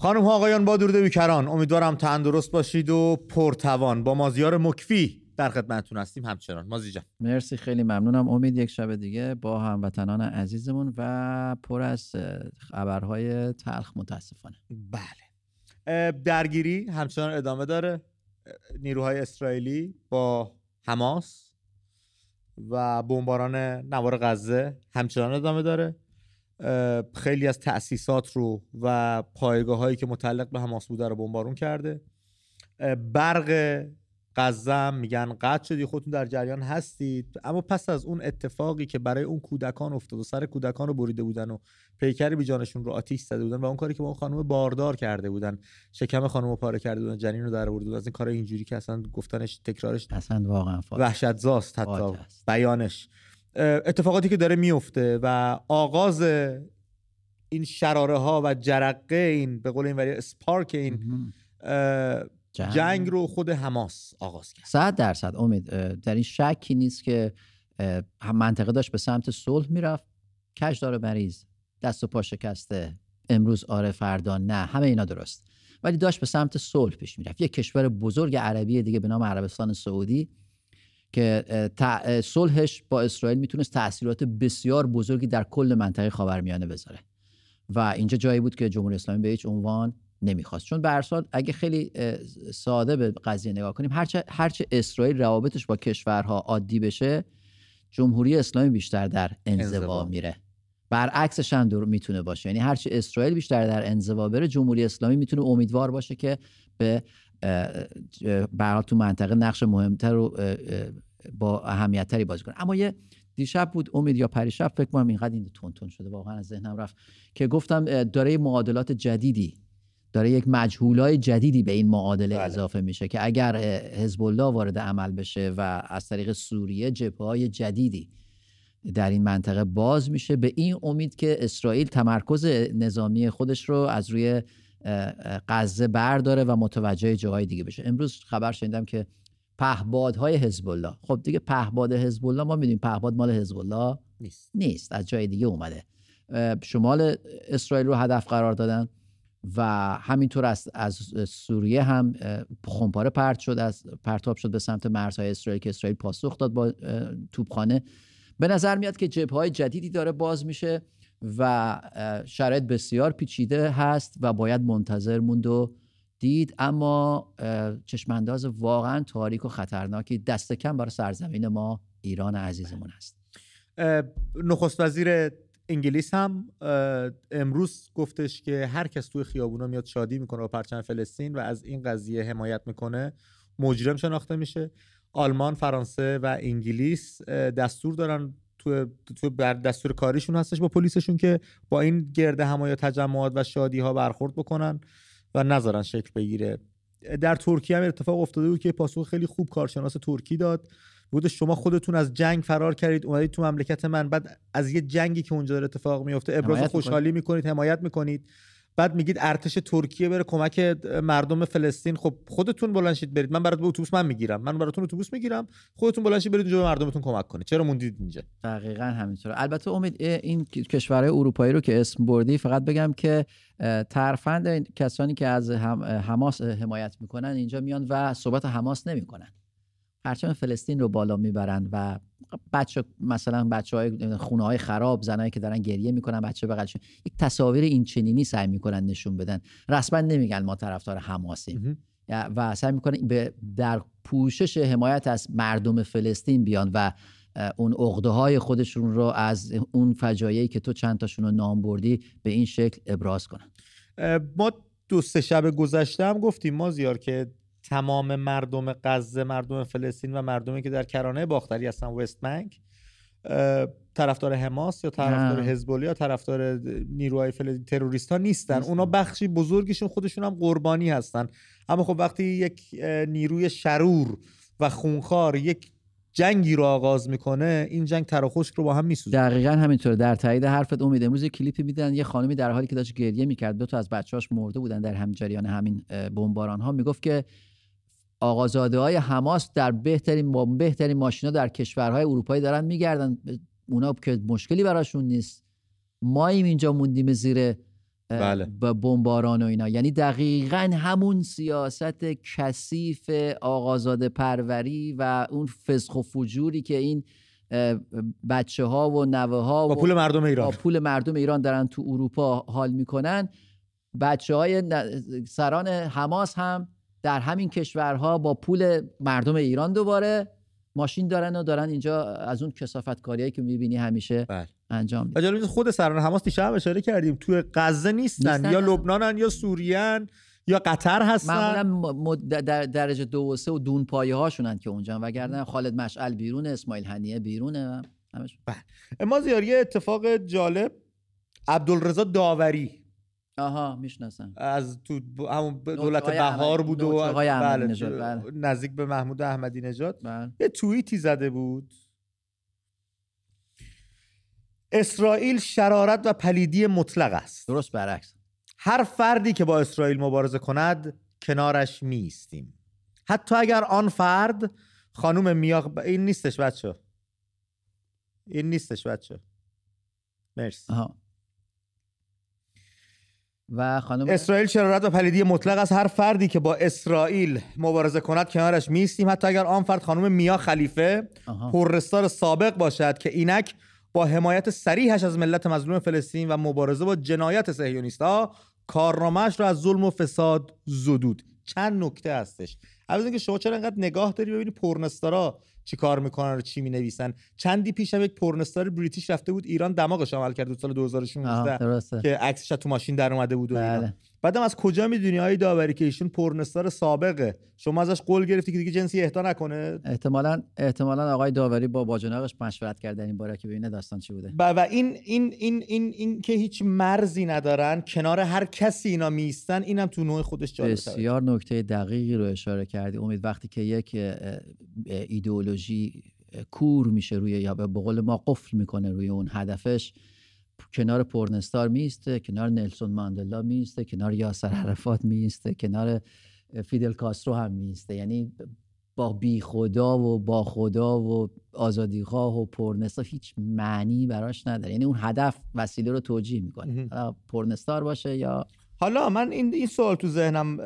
خانم ها آقایان با درود بیکران. امیدوارم تندرست باشید و پرتوان. با مازیار مکفی در خدمتتون هستیم. همچنان. مازی جان. مرسی خیلی ممنونم. امید یک شب دیگه با هموطنان عزیزمون و پر از خبرهای تلخ متاسفانه. بله. درگیری همچنان ادامه داره. نیروهای اسرائیلی با حماس و بمباران نوار غزه همچنان ادامه داره. خیلی از تأسیسات رو و پایگاه هایی که متعلق به حماس بوده رو بمبارون کرده. برق غزه میگن قطع شدی خودتون در جریان هستید. اما پس از اون اتفاقی که برای اون کودکان افتاد و سر کودکان رو بریده بودن و پیکر بی جانشون رو آتیش زده بودن و اون کاری که با اون خانم باردار کرده بودن شکم خانم رو پاره کرده بودن جنین رو در آورده بودن از این کار اینجوری که اصلا گفتنش تکرارش اصلا واقعا وحشت زاست حتی بیانش. اتفاقاتی که داره میفته و آغاز این شراره ها و جرقه این به قول این وری اسپارک این جنگ. جنگ رو خود حماس آغاز کرد. صد درصد. امید در این شکی نیست که منطقه داشت به سمت صلح می‌رفت. کش داره مریض دست و پا شکسته. امروز آره فردا نه. همه اینا درست. ولی داشت به سمت صلح پیش می‌رفت. یک کشور بزرگ عربی دیگه به نام عربستان سعودی. که صلحش با اسرائیل می‌تونست تاثیرات بسیار بزرگی در کل منطقه خاورمیانه بذاره. و اینجا جایی بود که جمهوری اسلامی به هیچ عنوان نمی‌خواست. چون به اگه خیلی ساده به قضیه نگاه کنیم هرچه هرچه اسرائیل روابطش با کشورها عادی بشه جمهوری اسلامی بیشتر در انزوا میره. برعکسش هم می‌تونه باشه. یعنی هرچه اسرائیل بیشتر در انزوا بره جمهوری اسلامی می‌تونه امیدوار باشه که به برای تو منطقه نقش مهمتر رو با اهمیتتری بازی کنه اما یه دیشب بود امید یا پریشب فکر کنم اینقدر این تون شده واقعا از ذهنم رفت که گفتم داره معادلات جدیدی داره یک مجهولای جدیدی به این معادله بله. اضافه میشه که اگر حزب الله وارد عمل بشه و از طریق سوریه جبهه های جدیدی در این منطقه باز میشه به این امید که اسرائیل تمرکز نظامی خودش رو از روی غزه برداره و متوجه جاهای دیگه بشه. امروز خبر شنیدم که پهبادهای حزب الله خب دیگه پهباد حزب الله ما می‌دونیم پهباد مال حزب الله نیست. نیست از جای دیگه اومده. شمال اسرائیل رو هدف قرار دادن و همینطور از, از سوریه هم خمپاره پرت شد از پرتاب شد به سمت مرزهای اسرائیل که اسرائیل پاسخ داد با توپخانه. به نظر میاد که جبه های جدیدی داره باز میشه. و شرایط بسیار پیچیده هست و باید منتظر موند و دید. اما چشمانداز واقعا تاریک و خطرناکی دست کم برای سرزمین ما ایران عزیزمون هست نخست وزیر انگلیس هم امروز گفتش که هر کس توی خیابونا میاد شادی می‌کنه با پرچم فلسطین و از این قضیه حمایت می‌کنه مجرم شناخته میشه. آلمان فرانسه و انگلیس دستور دارن تو تو بر دستور کاریشون هستش با پلیسشون که با این گرد همایا تجمعات و شادی ها برخورد بکنن و نذارن شکل بگیره. در ترکیه هم اتفاق افتاده بود که پاسخ خیلی خوب کارشناس ترکی داد. بود شما خودتون از جنگ فرار کردید اومدید تو مملکت من بعد از یه جنگی که اونجا داره اتفاق میفته ابراز خوشحالی می‌کنید حمایت می‌کنید. بعد میگید ارتش ترکیه بره کمک مردم فلسطین. خب خودتون بلنشید برید. من براتون اتوبوس من می‌گیرم. من براتون اتوبوس می‌گیرم. خودتون بلنشید برید اونجا به مردمتون کمک کنید. چرا موندید اینجا؟ دقیقا همینطوره البته امید این کشورهای اروپایی رو که اسم بردی فقط بگم که ترفند کسانی که از حماس حمایت می‌کنن اینجا میان و صحبت حماس نمی‌کنن. پرچم فلسطین رو بالا می‌برن و بچه مثلا بچه های خونه های خراب زنایی که دارن گریه می‌کنن بچه بغلشون یک تصاویر این چنینی سعی می‌کنن نشون بدن. رسما نمیگن ما طرفدار حماسیم. و سعی می‌کنن به در پوشش حمایت از مردم فلسطین بیان و اون عقده های خودشون رو از اون فجایعی که تو چند تاشون رو نام بردی به این شکل ابراز کنن. ما دو سه شب گذشته هم گفتیم ما زیار که تمام مردم غزه مردم فلسطین و مردمی که در کرانه باختری هستن وست بنک طرفدار حماس یا طرفدار حزب یا طرفدار نیروهای فلسطین تروریست ها نیستن. اونا بخشی بزرگشون خودشون هم قربانی هستن. اما خب وقتی یک نیروی شرور و خونخوار یک جنگی رو آغاز می‌کنه این جنگ تر خشک رو با هم میسوزه. دقیقا همینطور در تایید حرفت امید امروز یه کلیپی میدن. یه خانمی در حالی که داشت گریه می‌کرد دو تا از بچه‌هاش مرده بودن در هم جریان همین بمباران ها می‌گفت که آقازاده های حماس در بهترین با بهترین ماشینا در کشورهای اروپایی دارن میگردن. اونا که مشکلی براشون نیست. ماییم اینجا موندیم زیر بله. با بمباران و اینا. یعنی دقیقا همون سیاست کثیف آقازاده پروری و اون فسخ و فجوری که این بچه ها و نوه ها با پول مردم ایران. با پول مردم ایران دارن تو اروپا حال می‌کنن. بچه های سران حماس هم در همین کشورها با پول مردم ایران دوباره ماشین دارن و دارن اینجا از اون کسافت کاریایی که می‌بینی همیشه بله. انجام میدن. خود سران حماس دیشب اشاره کردیم توی غزه نیستن, نیستن. یا لبنانن یا سوریان یا قطر هستن. معمولا در درجه دو و سه و دون پایه هاشونن که اونجا وگرنه خالد مشعل بیرونه اسماعیل هنیه بیرونه همش اما زیار یه اتفاق جالب عبدالرضا داوری آها می‌شناسم. از تو ب- همون ب- دولت بهار بود و بله، بله. نزدیک به محمود احمدی نژاد. بله. یه توییتی زده بود. اسرائیل شرارت و پلیدی مطلق است. درست برعکس. هر فردی که با اسرائیل مبارزه کند کنارش میستیم حتی اگر آن فرد خانم میاق این نیستش بچه این نیستش بچه مرسی. آها. و خانم اسرائیل شرارت و پلیدی مطلق است؟ هر فردی که با اسرائیل مبارزه کند کنارش میستیم حتی اگر آن فرد خانم میا خلیفه. پررستار سابق باشد که اینک با حمایت سریحش از ملت مظلوم فلسطین و مبارزه با جنایت صهیونیست‌ها کارنامه‌اش را از ظلم و فساد زدود. چند نکته هستش. اول اینکه شما چرا انقدر نگاه داری ببینی پرنستارا چی کار می‌کنن و چی می‌نویسن؟ چندی پیش هم یک پرنستار بریتیش رفته بود ایران دماغش عمل کرد بود سال 2016 آها درسته. که عکسش تو ماشین در اومده بود و. بله. بعدم از کجا می‌دونی های داوری که ایشون پرنستار سابقه؟ شما ازش قول گرفتی که دیگه جنسی اهدا نکنه؟ احتمالا احتمالا آقای داوری با باجناقش مشورت کردن این باره که ببینه داستان چی بوده. و, و این این این این این که هیچ مرزی ندارن کنار هر کسی اینا میستن اینم تو نوع خودش جالبه بسیار نکته دقیقی رو اشاره کردی. امید وقتی که یک ایدئولوژی کور میشه روی یا به قول ما قفل می‌کنه روی اون هدفش کنار پرنستار میسته کنار نلسون ماندلا میسته کنار یاسر عرفات میسته کنار فیدل کاسترو هم میسته یعنی با بی خدا و با خدا و آزادیخواه و پرنستار هیچ معنی براش نداره. یعنی اون هدف وسیله رو توجیه می‌کنه. پرنستار باشه یا حالا من این این سوال تو ذهنم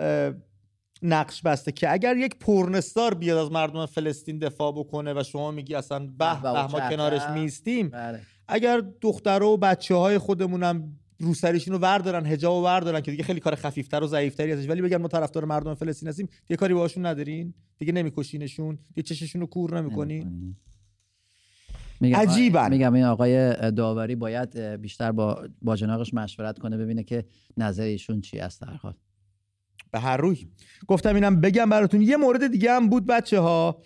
نقش بسته که اگر یک پرنستار بیاد از مردم فلسطین دفاع بکنه و شما میگی اصلا به به ما کنارش. میستیم بله. اگر دخترها و بچه های خودمونم روسریشون رو وردارن حجاب رو وردارن که دیگه خیلی کار خفیفتر و ضعیفتری ازش. ولی بگن ما طرفدار مردم فلسطین هستیم دیگه کاری باهاشون ندارین. دیگه نمیکشینشون دیگه چششون رو کور نمی‌کنین. نمی‌کنی. میگم عجیبن. میگم این آقای داوری باید بیشتر با با جناقش مشورت کنه ببینه که نظر ایشون چی است در حال. به هر روی. گفتم اینم بگم براتون. یه مورد دیگه هم بود بچه ها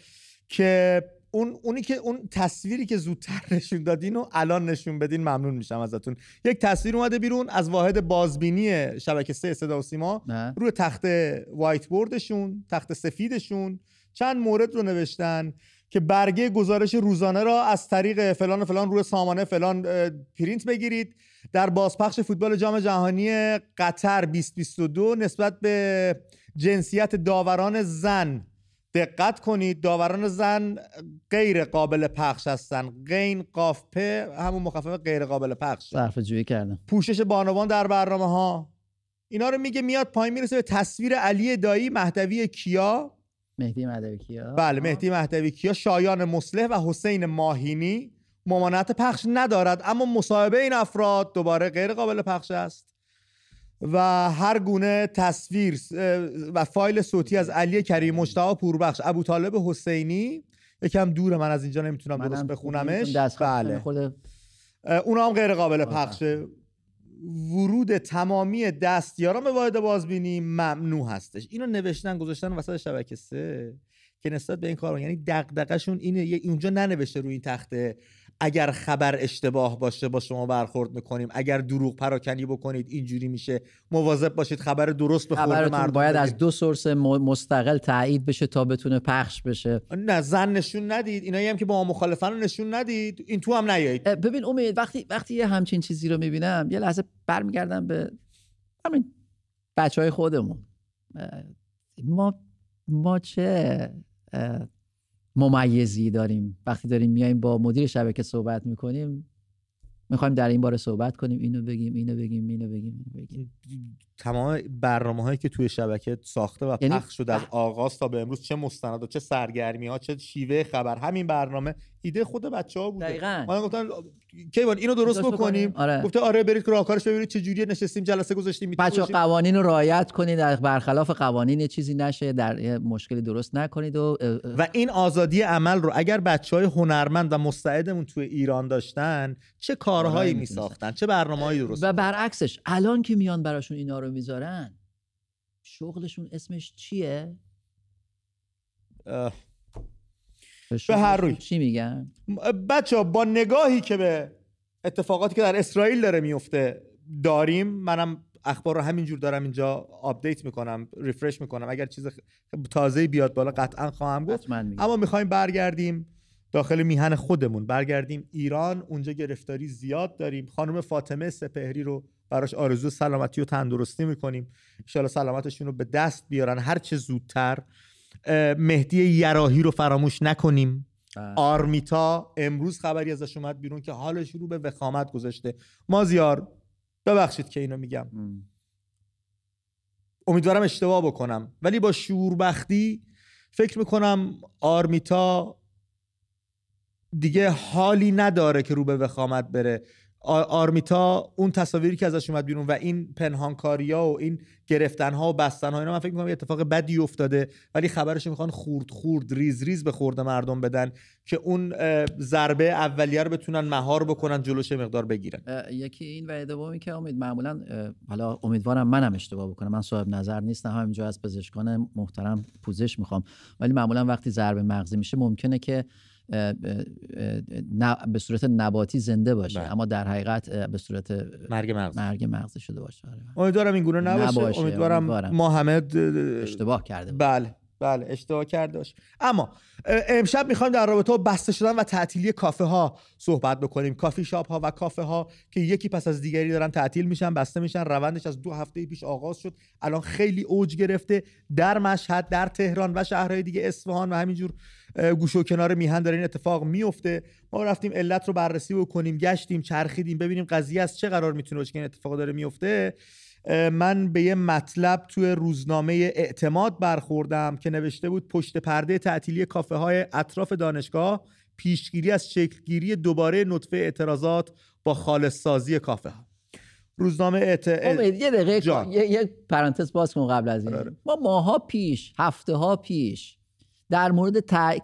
که اون اونی که اون تصویری که زودتر نشون دادین و الان نشون بدین ممنون میشم ازتون. یک تصویر اومده بیرون از واحد بازبینی شبکه سه صدا و سیما. نه. روی تخت وایت بوردشون تخت سفیدشون. چند مورد رو نوشتن که برگه گزارش روزانه را از طریق فلان و فلان روی سامانه فلان پرینت بگیرید. در بازپخش فوتبال جام جهانی قطر 2022 نسبت به جنسیت داوران زن دقت کنید داوران زن غیر قابل پخش هستن. غین قاف په همون مخفف غیر قابل پخش. صرف جویی کردم پوشش بانوان در برنامه ها اینا رو میگه میاد پایین می‌رسه به تصویر علی دایی مهدوی کیا. مهدی مهدوی کیا. بله مهدی مهدوی کیا شایان مصلح و حسین ماهینی. ممانعت پخش ندارد اما مصاحبه این افراد دوباره غیر قابل پخش است. و هر گونه تصویر و فایل صوتی از علی کریم مجتبی پوربخش ابو طالب حسینی. یکم دور من از اینجا نمی‌تونم درست بخونمش. بله. اونا هم غیر قابل پخشه ورود تمامی دستیاران به واحد بازبینی ممنوع هستش. اینو نوشتن گذاشتن وسط شبکه سه که نسبت به این کار یعنی دغدغه‌شون اینه اونجا ننوشته روی این تخته. اگر خبر اشتباه باشه با شما برخورد می‌کنیم. اگر دروغ پراکنی بکنید اینجوری میشه. مواظب باشید خبر درست به خورد خبرتون مردم باید بدید. از دو سورس مستقل تایید بشه تا بتونه پخش بشه. نه زن نشون ندید. اینایی هم که با ما مخالفن رو نشون ندید. این تو هم نیایید. ببین امید وقتی وقتی یه همچین چیزی رو می‌بینم یه لحظه برمیگردم به همین بچه های خودمون ما ما چه؟ ممیزی داریم. وقتی داریم میایم با مدیر شبکه صحبت می‌کنیم می‌خوایم در این باره صحبت کنیم اینو بگیم اینو بگیم اینو بگیم اینو بگیم. تمام برنامه هایی که توی شبکه ساخته و یعنی پخش شده از آغاز تا به امروز چه مستند و چه سرگرمی ها چه شیوه خبر همین برنامه ایده خود بچه ها بوده دقیقاً. من گفتن کیوان اینو درست بکنیم. آره. گفته آره برید که راهکارش ببینید چه جوریه نشستیم جلسه گذاشتیم بچه. قوانین رو رعایت کنید در برخلاف قوانین چیزی نشه در مشکلی درست نکنید و و این آزادی عمل رو اگر بچه های هنرمند و مستعدمون توی ایران داشتن چه کارهایی کارهایی می می‌تونستن. ساختن چه برنامه هایی درست و برعکسش الان که میان براشون اینا رو می‌ذارن شغلشون اسمش چیه؟ به هر روی. چی میگن؟ بچه با نگاهی که به اتفاقاتی که در اسرائیل داره میفته داریم منم اخبار رو همینجور دارم اینجا update می‌کنم refresh می‌کنم. اگر چیز تازه بیاد بالا قطعا خواهم گفت. اما می‌خوایم برگردیم داخل میهن خودمون. برگردیم ایران اونجا گرفتاری زیاد داریم. خانم فاطمه سپهری رو براش آرزو سلامتی و تندرستی می‌کنیم. انشالله سلامتشون رو به دست بیارن. هر چه زودتر مهدی یراهی رو فراموش نکنیم. بله. آرمیتا امروز خبری ازش اومد بیرون که حالش رو به وخامت گذاشته. مازیار ببخشید که اینو میگم. م. امیدوارم اشتباه بکنم. ولی با شوربختی فکر می‌کنم آرمیتا دیگه حالی نداره که رو به وخامت بره. آرمیتا اون تصاویری که ازش اومد بیرون و این پنهانکاریا و این گرفتنها و بستنها اینا من فکر می‌کنم یه اتفاق بدی افتاده ولی خبرش می‌خوان خورد خورد ریز ریز به خورده مردم بدن که اون ضربه اولیه رو بتونن مهار بکنن جلوش مقدار بگیرن. یکی این و دومی که امید معمولا حالا امیدوارم منم اشتباه بکنم من صاحب نظر نیستم همینجا از پزشکان محترم پوزش می‌خوام ولی معمولا وقتی ضربه مغزی میشه ممکنه که به صورت نباتی زنده باشه بله. اما در حقیقت به صورت مرگ مغز مرگ مغزی شده باشه آره. امیدوارم این گونه نباشه, نباشه، امیدوارم, امیدوارم. ما همه اشتباه کرده. بله بله اشتباه کرده باشه اما امشب می‌خوایم در رابطه با بسته شدن و تعطیلی کافه ها صحبت بکنیم. کافی شاپ ها و کافه ها که یکی پس از دیگری دارن تعطیل میشن بسته میشن روندش از دو هفته پیش آغاز شد. الان خیلی اوج گرفته. در مشهد در تهران و شهرهای دیگه اصفهان و همینجور اه، گوشه و کنار میهن داره این اتفاق میفته ما رفتیم علت رو بررسی بکنیم گشتیم چرخیدیم ببینیم قضیه از چه قرار می‌تونه باشه که این اتفاق داره میفته من به یه مطلب توی روزنامه اعتماد برخوردم که نوشته بود پشت پرده تعطیلی کافه های اطراف دانشگاه پیشگیری از شکلگیری دوباره نطفه اعتراضات با خالص سازی کافه ها روزنامه اعت... امید یه دقیقه. یه, یه پرانتز باز کن قبل از این آره. ما ماها پیش هفته ها پیش در مورد. تع...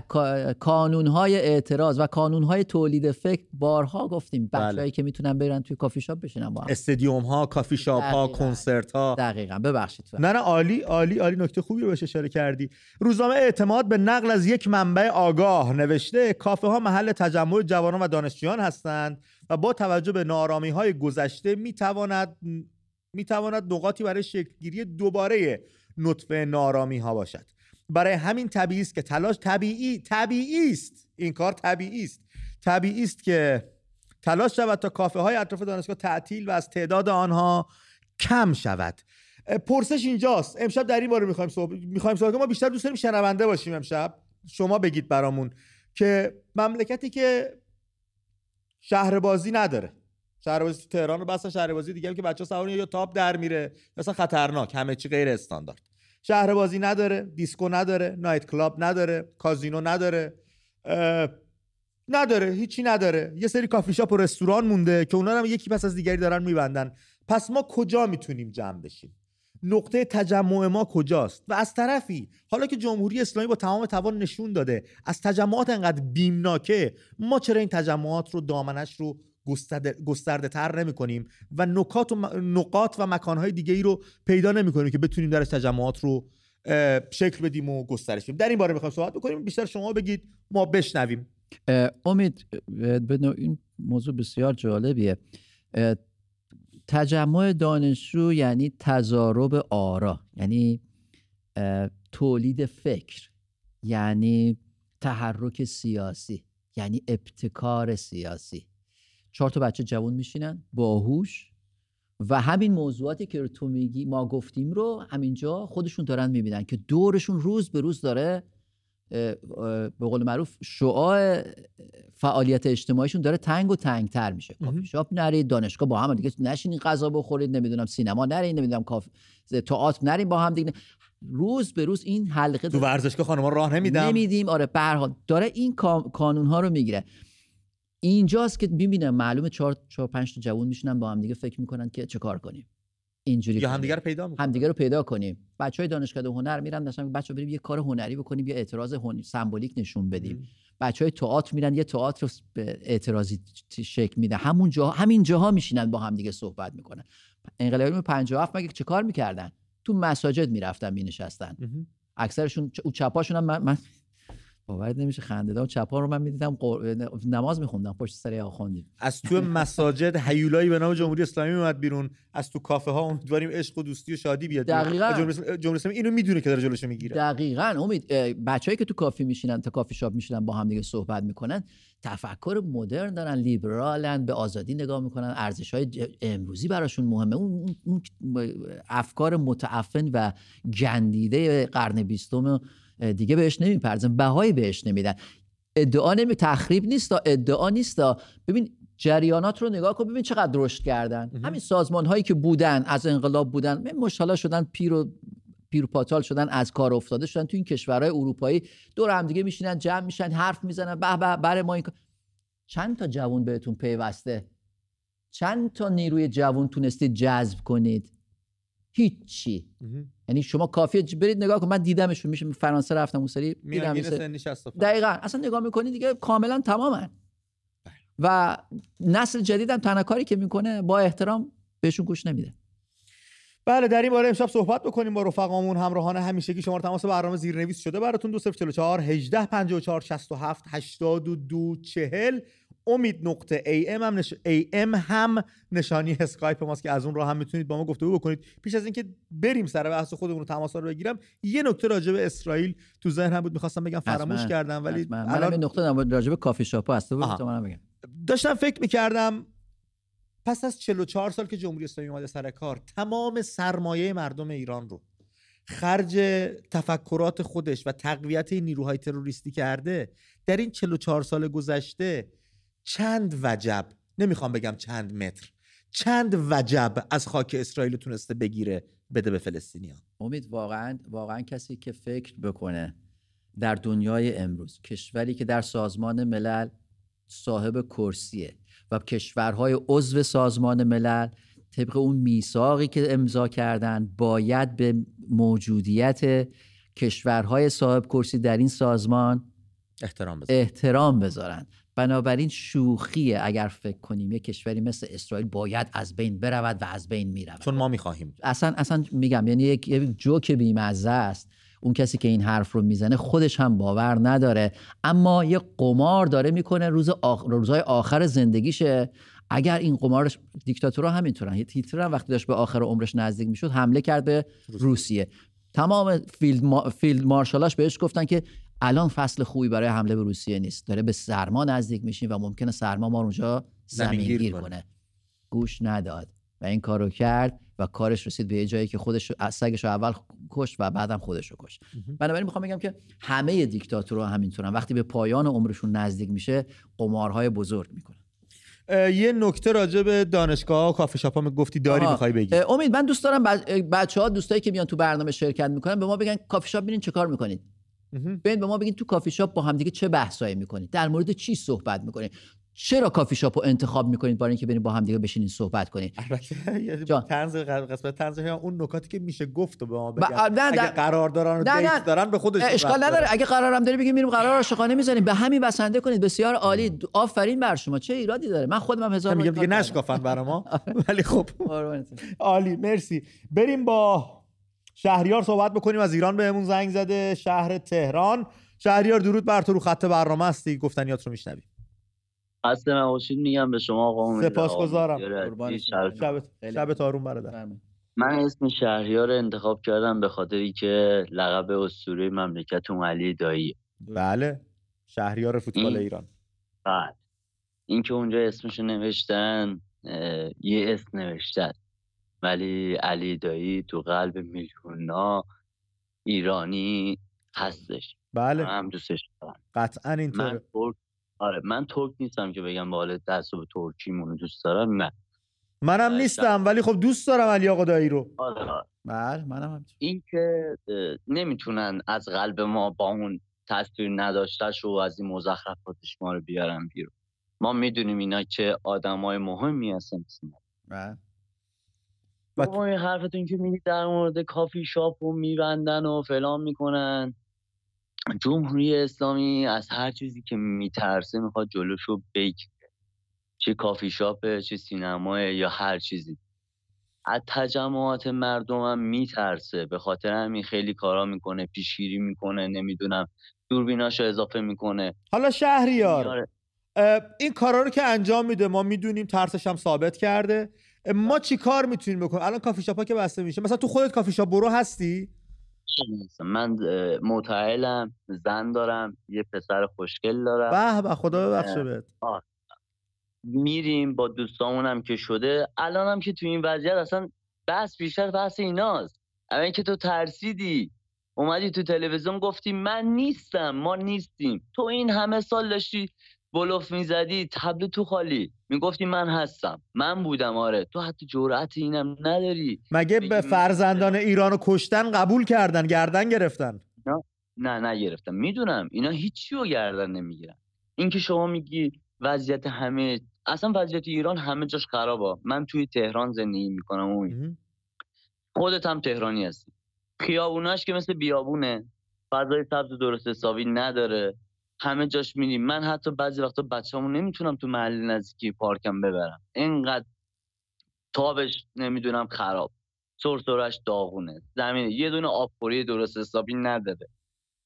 کا- کانونهای اعتراض و کانونهای تولید فکر بارها گفتیم بله. بچه‌هایی که می‌تونن برن توی کافی شاپ بشینن با هم استادیوم ها کافی شاپ ها دقیقاً. کنسرت ها دقیقا ببخشید نه نه عالی عالی عالی نکته خوبی رو بهش اشاره کردی روزنامه اعتماد به نقل از یک منبع آگاه نوشته کافه ها محل تجمع جوانان و دانشجویان هستند و با توجه به نارامی های گذشته می تواند می تواند نقاطی برای شکلگیری دوباره نطفه نارامی ها باشد برای همین طبیعی است که تلاش طبیعی طبیعی است. این کار طبیعی است. طبیعی است که تلاش شود تا کافه های اطراف دانشگاه تعطیل و از تعداد آنها کم شود. پرسش اینجاست. امشب در این باره می‌خوایم صحبت می‌خوایم صحبت. ما بیشتر دوست داریم شنونده باشیم امشب. شما بگید برامون که مملکتی که شهر بازی نداره. شهر بازی تهران رو بسن شهر بازی دیگه هم که بچه سوار یا تاپ در میره. اصلا خطرناک. همه چی غیر استاندارد. شهر بازی نداره دیسکو نداره night club نداره کازینو نداره نداره هیچی نداره. یه سری کافی شاپ و رستوران مونده که اونا هم یکی پس از دیگری دارن میبندن. پس ما کجا می‌تونیم جمع بشیم؟ نقطه تجمع ما کجاست؟ و از طرفی حالا که جمهوری اسلامی با تمام توان نشون داده از تجمعات انقدر بیمناکه ما چرا این تجمعات رو دامنش رو گسترده تر نمی کنیم و نکات و نقاط و مکانهای دیگه ای رو پیدا نمی کنیم که بتونیم درش تجمعات رو شکل بدیم و گسترش بدیم. در این باره می‌خوایم صحبت بکنیم. بیشتر شما بگید ما بشنویم. امید این موضوع بسیار جالبیه. تجمع دانشجو یعنی تضارب آرا یعنی تولید فکر یعنی تحرک سیاسی یعنی ابتکار سیاسی. چهار تا بچه جوان میشینن باهوش و همین موضوعاتی که تو میگی ما گفتیم رو همینجا خودشون دارن می‌بینن که دورشون روز به روز داره به قول معروف شعاع فعالیت اجتماعیشون داره تنگ و تنگ تر میشه کافی شاپ نرید دانشگاه با هم دیگه نشینین غذا بخورید نمی‌دونم سینما نرید نمی‌دونم کاف تئاتر نرید با هم دیگه روز به روز این حلقه تو ورزشگاه خانم‌ها راه نمیدم. نمیدیم. آره به داره این کانون ها رو می‌گیره. اینجاست که می‌بینم معلومه چهار چهار پنج تا جوون میشینن با هم دیگه فکر می‌کنن که چه کار کنیم. اینجوری یا همدیگه رو پیدا می‌کنیم همدیگه رو پیدا کنیم. بچهای دانشگاه هنر میرن مثلا بچا بریم یه کار هنری بکنیم یه اعتراض هنری سمبولیک نشون بدیم. بچهای تئاتر میرن یه تئاتر به اعتراضی شکل میده. همون جا همین جاها میشینن با همدیگه صحبت می‌کنن. انقلابیون 57 مگه چه کار می‌کردن؟ تو مساجد می‌رفتن مینشستن. اکثرشون او چپاشون هم من, من باور نمیشه خنده چپا رو من می‌دیدم قر... نماز میخوندم پشت سر آخوندی از تو مساجد هیولایی به نام جمهوری اسلامی اومد بیرون. از تو کافه ها امیدواریم عشق و دوستی و شادی بیاد دقیقاً. جمهوری اسلامی اینو می‌دونه که داره جلوشو می‌گیره. دقیقاً. امید بچه‌ای که تو کافی میشینن تا کافی شاپ میشینن با هم دیگه صحبت می‌کنن تفکر مدرن دارن لیبرالن به آزادی نگاه می‌کنن ارزش های امروزی براشون مهمه. اون, اون افکار متعفن و گندیده قرن بیستم دیگه بهش نمی‌پردازن بهایی بهش نمیدن. ادعا نمی تخریب نیست ادعا نیست ببین جریانات رو نگاه کن ببین چقدر رشد کردن. همین سازمان هایی که بودن از انقلاب بودن مشالا شدن پیر و پیر پاتال شدن از کار افتاده شدن تو این کشورهای اروپایی. دور هم دیگه میشینن جمع میشن حرف می‌زنن به به برای ما این چند تا جوون بهتون پیوسته؟ چند تا نیروی جوون تونستید جذب کنید؟ هیچی. یعنی شما کافیه برید نگاه کن. من دیدمشون. میشه فرانسه رفتم اون سری. دیدم دقیقا. اصلا نگاه می‌کنی دیگه کاملا تمامن. بله. و نسل جدیدم تنها کاری که می‌کنه با احترام بهشون گوش نمیده. بله در این باره امشب صحبت بکنیم با رفقامون همراهان همیشگی. شماره تماس برنامه زیرنویس شده براتون. 2044 18 54 67 82 40 امید نقطه ای ام هم, نش... ام هم نشانی اسکایپ ماست که از اون راه هم می‌تونید با ما گفتگو بکنید. پیش از اینکه بریم سر بحث خودمون رو تماس رو بگیرم یه نکته راجع به اسرائیل تو ذهنم بود. می‌خواستم بگم فراموش کردم ولی الان نکته راجع به کافی شاپ هست بگم. داشتم فکر می‌کردم پس از 44 سال که جمهوری اسلامی اومده سر کار تمام سرمایه مردم ایران رو خرج تفکرات خودش و تقویت نیروهای تروریستی کرده در این 44 سال گذشته چند وجب نمی‌خوام بگم چند متر چند وجب از خاک اسرائیل تونسته بگیره بده به فلسطینیان امید واقعا واقعا کسی که فکر بکنه در دنیای امروز کشوری که در سازمان ملل صاحب کرسیه و کشورهای عضو سازمان ملل طبق اون میثاقی که امضا کردن باید به موجودیت کشورهای صاحب کرسی در این سازمان احترام بذارن. احترام بذارن بنابراین شوخیه اگر فکر کنیم یک کشوری مثل اسرائیل باید از بین برود و از بین می‌رود. چون ما می‌خواهیم. اصلا اصلا میگم یعنی یک, جوک بیمزه است. اون کسی که این حرف رو می‌زنه خودش هم باور نداره. اما یه قمار داره می‌کنه روز آخ... روزهای آخر زندگیشه. اگر این قمار دیکتاتورها همینطورن. هیتلر هم وقتی داشت به آخر عمرش نزدیک می‌شد حمله کرد به روسیه. تمام فیلد, ما... فیلد مارشالاش بهش گفتن که الان فصل خوبی برای حمله به روسیه نیست. داره به سرما نزدیک میشیم و ممکنه سرما ما اونجا زمین گیر کنه. گوش نداد و این کارو کرد و کارش رسید به یه جایی که خودش سگش رو اول کشت و بعدم خودش رو کشت. بنابراین می‌خوام بگم که همه دیکتاتورها همینطورن. وقتی به پایان عمرشون نزدیک میشه قمارهای بزرگ می‌کنن. یه نکته راجع به دانشگاه و کافه شاپ هم گفتی داری می‌خوای بگی؟ امید من دوست دارم بچه ها دوستایی که میان تو برنامه شرکت می‌کنن به ما بگن کافه شاپ ببینین چه کار می‌کنید. ببین به ما بگین تو کافی شاپ با همدیگه چه بحثایی می‌کنید؟ در مورد چی صحبت می‌کنید؟ چرا کافی شاپ رو انتخاب می‌کنید برای اینکه بریم با هم دیگه بشینین صحبت کنید البته طنز قسمت طنز اون نکاتی که میشه گفت به ما بگن. اگه قرار دارن date دارن به خودش اشکال نداره. اگه قرارم داری بگیم میریم قرار عاشقانه می‌زنیم. به همین بسنده کنید. بسیار عالی. آفرین بر شما. چه ایرادی داره. من خودم هم هزار میگم دیگه نشکافن برای ما. ولی خب. عالی. مرسی. بریم با شهریار صحبت بکنیم از ایران بهمون زنگ زده شهر تهران. شهریار درود بر تو رو خط برنامه هستی. گفتنیات رو میشنوی اصلا نباشید میگم به شما آقا سپاسگزارم. شب تارون برادر. من اسم شهریار انتخاب کردم به خاطری که لقب اسطوره مملکت اون علی دایی بله. شهریار فوتبال ایران. بله. این که اونجا اسمش نوشتن یه اسم نوشتن. ولی علی دایی تو قلب میلیونا ایرانی هستش. بله. هم دوستش دارم. قطعا من اینطوره ترک آره من ترک نیستم که بگم بالا تعصب ترکیمون رو دوست دارم نه. منم. نیستم ولی خب دوست دارم علی آقا دایی رو. آره آره. بله منم همینطور این که نمی‌تونن از قلب ما با اون تصویر نداشتش و از این مزخرفاتش ما رو بیارن بیرون. ما می‌دونیم اینا که آدمای مهمی هستن. بله. و بابا این حرفتون که میگید در مورد کافی شاپ و میبندن و فلان می‌کنن. جمهوری اسلامی از هر چیزی که میترسه می‌خواد جلوشو بگیره. چه کافی شاپه چه سینماه یا هر چیزی. از تجمعات مردم هم میترسه. به خاطر همین خیلی کارا می‌کنه پیشگیری می‌کنه نمی‌دونم دوربیناشو اضافه می‌کنه. حالا شهریار این کارا رو که انجام میده ما می‌دونیم ترسش هم ثابت کرده. ما چی کار می‌تونیم بکنیم؟ الان کافی شاپ ها که بسته میشه. مثلا تو خودت کافی شاپ برو هستی؟ من اه، متعهلم زن دارم یه پسر خوشگل دارم. به به خدا ببخشه بهت. میریم با دوستامونم که شده. الانم که تو این وضعیت اصلا بحث بیشتر بحث ایناست. اول که تو ترسیدی اومدی تو تلویزیون گفتی من نیستم ما نیستیم. تو این همه سال داشتی بلوف می‌زدی تبلو تو خالی. می‌گفتی من هستم. من بودم آره. تو حتی جرأت اینم نداری. مگه به فرزندان ایران رو کشتن قبول کردن گردن گرفتن؟ نه نگرفتم. می‌دونم. اینا هیچی رو گردن نمی‌گیرن. اینکه شما میگی وضعیت همه اصلا وضعیت ایران همه جاش خرابه. من توی تهران زندگی می‌کنم مهم. خودت هم تهرانی هستی. خیابوناش که مثل بیابونه. فضای سبز درست حسابی نداره. همه جاش میریم من حتی بعضی وقتا بچه‌مو نمی‌تونم تو محل نزدیکی پارکم ببرم. اینقدر تابش نمی‌دونم خراب. سرسرش داغونه. زمین یه دونه آبخوری درست حسابی نداره.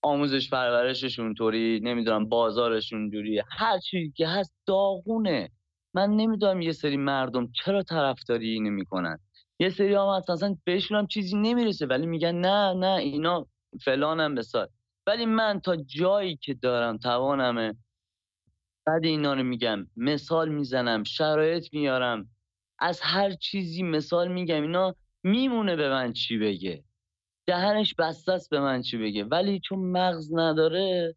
آموزش پرورشش اونطوری نمی‌دونم بازارش اونجوریه هر چیزی که هست داغونه. من نمی‌دونم یه سری مردم چرا طرفداری اینو می‌کنن. یه سری هم اصلا بهشون هم چیزی نمی‌رسه ولی میگن نه نه اینا فلانم بسار ولی من تا جایی که دارم توانمه بعد اینا رو میگم مثال می‌زنم شرایط میارم از هر چیزی مثال میگم اینا میمونه به من چی بگه. دهنش بسته است به من چی بگه. ولی چون مغز نداره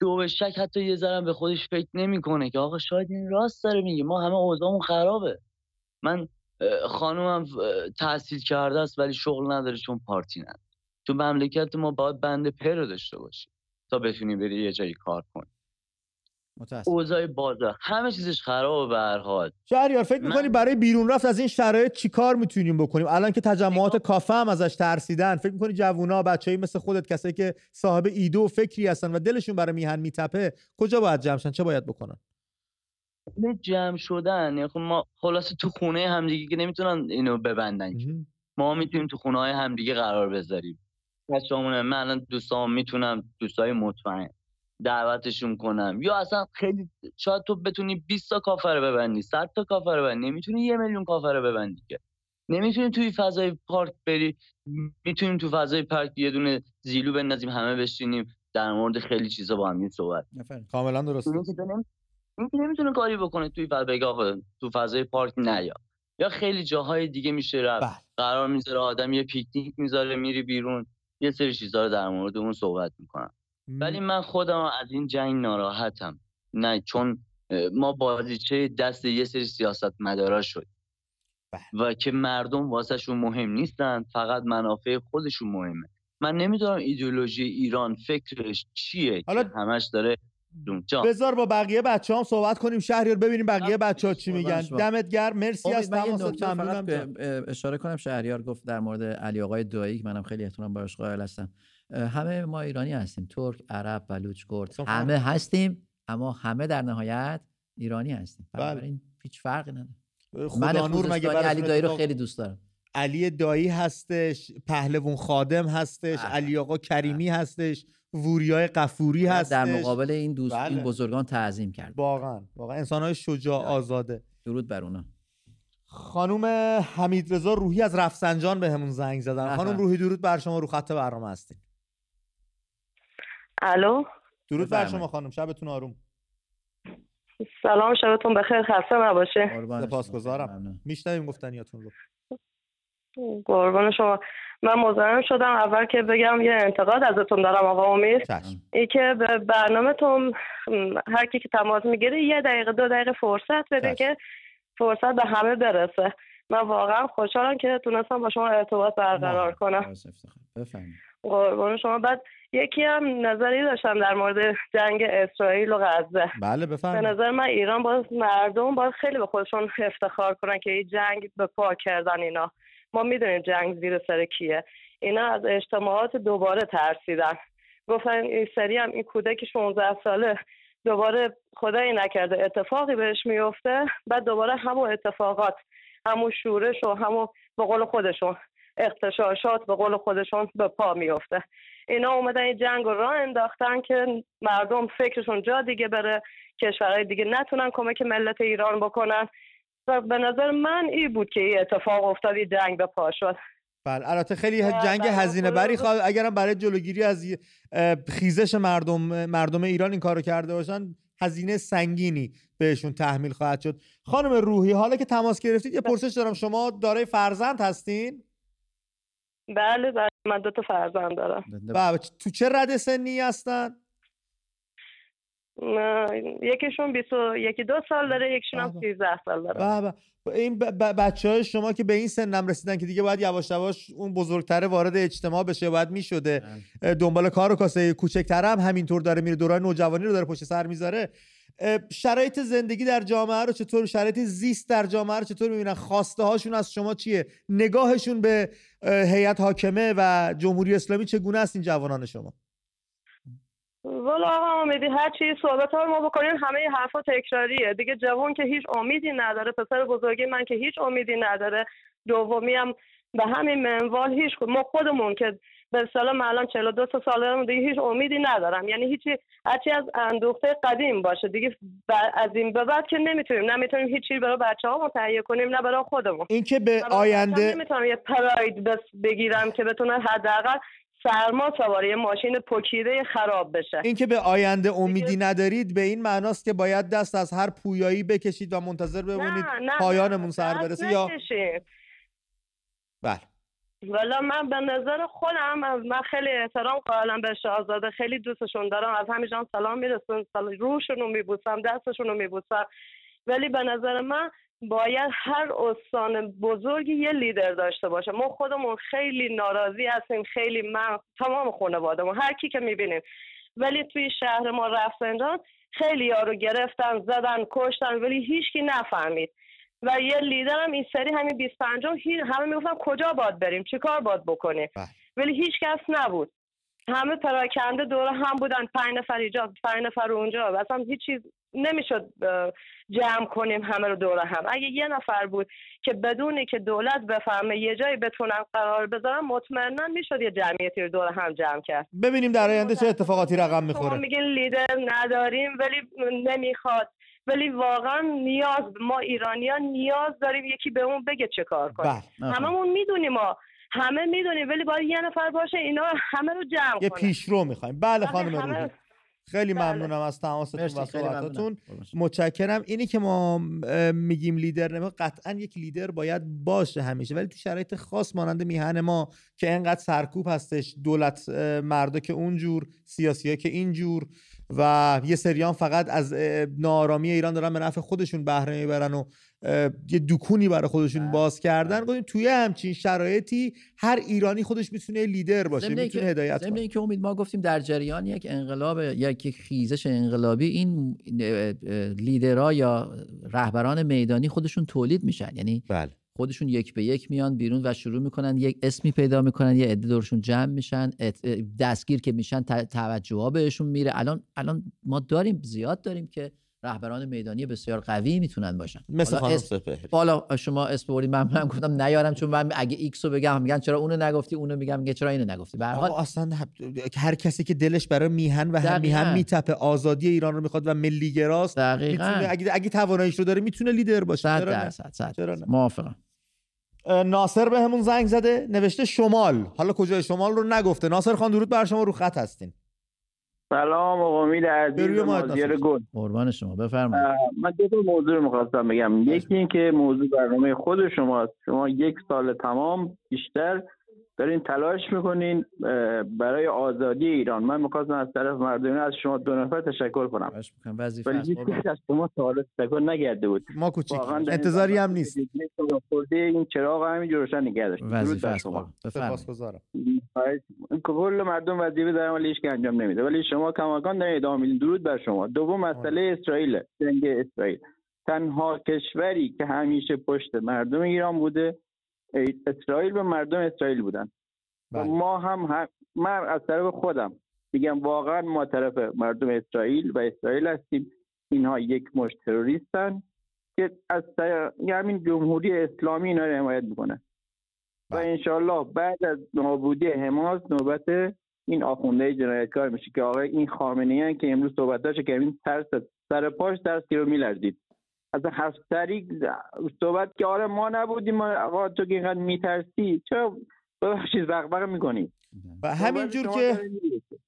دو به شک حتی یه ذرم به خودش فکر نمی‌کنه که آقا شاید این راست داره میگه. ما همه اوضاعمون خرابه. من خانومم تحصیل کرده است ولی شغل نداره چون پارتی نداره. تو مملکت ما باید بند پر رو داشته باشی تا بتونی بری یه جایی کار کنی. اوضاع بازار همه چیزش خرابه به هر حال. شهریار فکر من- می‌کنی برای بیرون رفت از این شرایط چی کار می‌تونیم بکنیم؟ الان که تجمعات کافه هم ازش ترسیدن فکر می‌کنی جوونا بچه‌ای مثل خودت کسایی که صاحب ایده و فکری هستن و دلشون برای میهن میتپه کجا باید جمع شن؟ چه باید بکنن؟ همه جمع شدن. یعنی خب ما خلاصه تو خونه همدیگه که نمی‌تونن اینو ببندن. ما می‌تونیم تو خونه های همدیگه قرار بذاریم. بچه‌مونه من الان دوستام می‌تونم دوستای مطمئن دعوتشون کنم. یا اصلا خیلی شاید تو بتونی 20 تا کافه رو ببندی 100 تا کافه رو ببندی نمی‌تونی یه میلیون کافه رو ببندی که. نمی‌تونی توی فضای پارک بری می‌تونیم تو فضای پارک یه دونه زیلو بندازیم همه بشینیم در مورد خیلی چیزا با هم صحبت. کاملا درسته. این که نمی- این که نمی‌تونه کاری بکنه توی فضا بگه آقا تو فضای پارک نیا. یا خیلی جاهای دیگه میشه رفت. بله. قرار می‌ذاره آدم یه پیکنیک می‌ذاره میری بیرون. یه سری چیزا رو در مورد اون صحبت می‌کنم. ولی من خودم از این جنگ ناراحتم. نه چون ما بازیچه دست یه سری سیاست مدارا شد بله. و که مردم واسهشون مهم نیستن فقط منافع خودشون مهمه. من نمی‌دونم ایدئولوژی ایران فکرش چیه حالا- که همش داره بذار با بقیه بچه هم صحبت کنیم. شهریار ببینیم بقیه بچه ها چی میگن. دمت گرم. مرسی از تماست ممنونم اشاره کنم. شهریار گفت در مورد علی آقای دایی که منم خیلی احترام براش قائل هستم. همه ما ایرانی هستیم. ترک عرب بلوچ کرد اصلا همه فرق هستیم اما همه در نهایت ایرانی هستیم. بله. بنابراین هیچ فرقی نداره. من خدا نور مگه خوزستانی علی دایی رو خیلی دوست دارم. علی دایی هستش پهلوون خادم هستش بله. علی آقا کریمی هستش ووریای قفوری هستش در مقابل این دوست بله. این بزرگان تعظیم کرد واقعا واقعا انسان های شجاع بله. آزاده درود بر اونا خانوم حمید رضا روحی از رفسنجان به همون زنگ زدن اها. خانوم روحی درود بر شما رو خط برنامه هستین الو درود بر. شما خانم شبتون آروم سلام شبتون بخیر خسته نباشه. سپاسگزارم. میشنویم گفتنیاتون رو قربان شما. من مزاحم شدم. اول که بگم یه انتقاد ازتون دارم آقا امید ای که به برنامهتون هر کی که تماس می‌گیره یه دقیقه دو دقیقه فرصت چشم. که فرصت به همه برسه. من واقعا خوشحالم که تونستم با شما ارتباط برقرار کنم. قربون شما. بعد یکی هم نظری داشتم در مورد جنگ اسرائیل و غزه. بله به بفرمایید نظر من ایران باز مردم باید خیلی به خودشون افتخار کنن که این جنگ به پا کردن اینا. ما می‌دونیم جنگ زیر سر کیه. اینا از اجتماعات دوباره ترسیدن. گفتن این سری هم این کودک 16 ساله دوباره خدایی نکرده. اتفاقی بهش میفته بعد دوباره همون اتفاقات همون شورش و همون به قول خودشون اختشاشات به قول خودشون به پا میفته اینا اومدن این جنگ رو راه انداختن که مردم فکرشون جا دیگه بره کشورهای دیگه نتونن کمک ملت ایران بکنن. و به نظر من این بود که این اتفاق افتاد جنگ به پا شد. بله البته خیلی جنگ برای هزینه بری خواهد اگرم برای جلوگیری از خیزش مردم مردم ایران این کارو کرده باشن هزینه سنگینی بهشون تحمیل خواهد شد. خانم روحی حالا که تماس گرفتید یه پرسش دارم. شما دارای فرزند هستین؟ بله بله من دو تا فرزند دارم. بله تو چه رده سنی هستن؟ یکیشون 21 دو سال داره یکیشون هم بله. 13 سال داره. بله بله. این بچه های شما که به این سنم رسیدن که دیگه باید یواش یواش اون بزرگتره وارد اجتماع بشه باید می‌شده. دنبال کار و کاسه کوچکتر هم همینطور داره میره دوران نوجوانی رو داره پشت سر می‌ذاره. شرایط زندگی در جامعه رو چطور شرایط زیست در جامعه رو چطور می‌بینن؟ خواسته هاشون از شما چیه؟ نگاهشون به هیئت حاکمه و جمهوری اسلامی چگونه است این جوانان شما؟ والا آقا امیدی هر چی صحبت ها رو ما بکنیم همه این حرفا تکراریه. دیگه جوان که هیچ امیدی نداره پسر بزرگی من که هیچ امیدی نداره دومی هم به همین منوال هیچ ما خودمون که به من الان 42 تا سال دارم دیگه هیچ امیدی ندارم. یعنی هیچی هرچی از اندوخته قدیم باشه. دیگه ب- از این به بعد که نمی‌تونیم نمی‌تونیم هیچی برای بچه ها کنیم نه برای خودمون. اینکه به آینده نمی‌تونم یه پراید بس بگیرم که بتونه حداقل سرما سواره یه ماشین پکیده خراب بشه. اینکه به آینده امیدی ندارید به این معناست که باید دست از هر پویایی بکشید و منتظر بمونید نه نه پایانمون سر برسه یا. بله. والا من به نظر خودم من خیلی احترام قائلم به شاهزاده. خیلی دوستشون دارم. از همینجا سلام میرسون روشون رو میبوسم دستشون رو میبوسم. ولی به نظر من باید هر استان بزرگی یه لیدر داشته باشه. ما خودمون خیلی ناراضی هستیم خیلی من تمام خانوادهمون هر کی که می‌بینیم. ولی توی شهر ما رفسنجان خیلی یارو گرفتن زدن کشتن ولی هیچکی نفهمید. و یه لیدر هم این سری همین 25 همه می‌گفتن کجا باید بریم چیکار باید بکنیم؟ بله. ولی هیچ کس نبود. همه پراکنده دور هم بودن پنج نفر اینجا پنج نفر اونجا. اصلا هیچ چیز نمی‌شد جمع کنیم همه رو دور هم. اگه یه نفر بود که بدونی که دولت بفهمه یه جایی بتونن قرار بذارن مطمئنا می‌شد یه جمعیتی رو دور هم جمع کرد. ببینیم در آینده چه اتفاقاتی رقم می‌خوره. میگین لیدر نداریم ولی نمی‌خواد. ولی واقعا نیاز ما ایرانیان نیاز داریم یکی به اون بگه چه کار کنیم. بله هممون می‌دونیم ما. همه می‌دونیم ولی باید یه نفر باشه اینا همه رو جمع یه کنه. پیشرو می‌خوایم. بله بله، خانم خیلی بله. ممنونم از تماستون و خیلی صحبتاتون. ممنونم متشکرم. اینی که ما میگیم لیدر نمی قطعا یک لیدر باید باشه همیشه ولی تو شرایط خاص مانند میهن ما که انقدر سرکوب هستش دولت مردا که اونجور سیاسی که اینجور و یه سریان فقط از اه، ناآرامی ایران دارن به نفع خودشون بهره می‌برن و یه دکونی برای خودشون بله، باز کردن. بله. گفتیم توی همچین شرایطی هر ایرانی خودش می‌تونه لیدر باشه می‌تونه هدایت کنه. اینکه امید ما گفتیم در جریان یک انقلاب یک خیزش انقلابی این لیدرها یا رهبران میدانی خودشون تولید میشن. یعنی بله. خودشون یک به یک میان بیرون و شروع می‌کنن یک اسمی پیدا می‌کنن یه عده دورشون جمع میشن دستگیر که میشن توجه ها بهشون میره. الان الان ما داریم زیاد داریم که رهبران میدانی بسیار قوی می‌تونن باشن. مثل خانم بالا شما اسم بردید من هم گفتم نیارم چون من اگه X رو بگم میگن چرا اونو نگفتی؟ اونو میگم میگه چرا اینو نگفتی؟ به حال اصلا هر کسی که دلش برای میهن و هم. میهن میتپه آزادی ایران رو می‌خواد و ملیگراست دقیقاً. می‌تونه اگه اگه تواناییش رو داره می‌تونه لیدر باشه. چرا؟ درصد؟ موافقم. ناصر به همون زنگ زده نوشته شمال. حالا کجای شمال رو نگفته. ناصر خان درود بر شما رو خط هستین. سلام آقا امید عزیز مازیار. گل. قربان شما بفرمایید. من دو تا موضوع رو می‌خواستم بگم. یکی این که موضوع برنامه خود شماست. شما یک سال تمام بیشتر دارین تلاش می‌کنین برای آزادی ایران. من می‌خواستم از طرف مردمی از شما دو نفر تشکر کنم. ولی هیچ از شما سوال تشکر نگرده بود. ما کوچیک در انتظاری هم نیست. این چراغ همینجور روشن نگه داشت. درود وظیفه است سپاسگزارم. کل مردم وظیفه دارن ولی هیچ که انجام نمیده. ولی شما کماکان دارین ادامه میدین. درود بر شما. دوم مسئله اسرائیل. جنگ اسرائیل. تنها کشوری که همیشه پشت مردم ایران بوده اسرائیل و مردم اسرائیل بودن و بله. ما هم, هم من از طرف خودم میگم واقعا ما طرف مردم اسرائیل و اسرائیل هستیم اینها یک مش تروریستن که از همین جمهوری اسلامی اینا رو حمایت می‌کنه و بله. انشالله بعد از نابودی حماس نوبت این آخونده جنایتکار میشه که آقای این خامنه که امروز صحبت داشت که این ترس سر پاش ترس رو میلرزید از هفت طریق صحبت که آره ما نبودیم ما آقا تو که اینقدر میترسی چرا ببخشید بغبغ می‌کنی؟ و همینجور که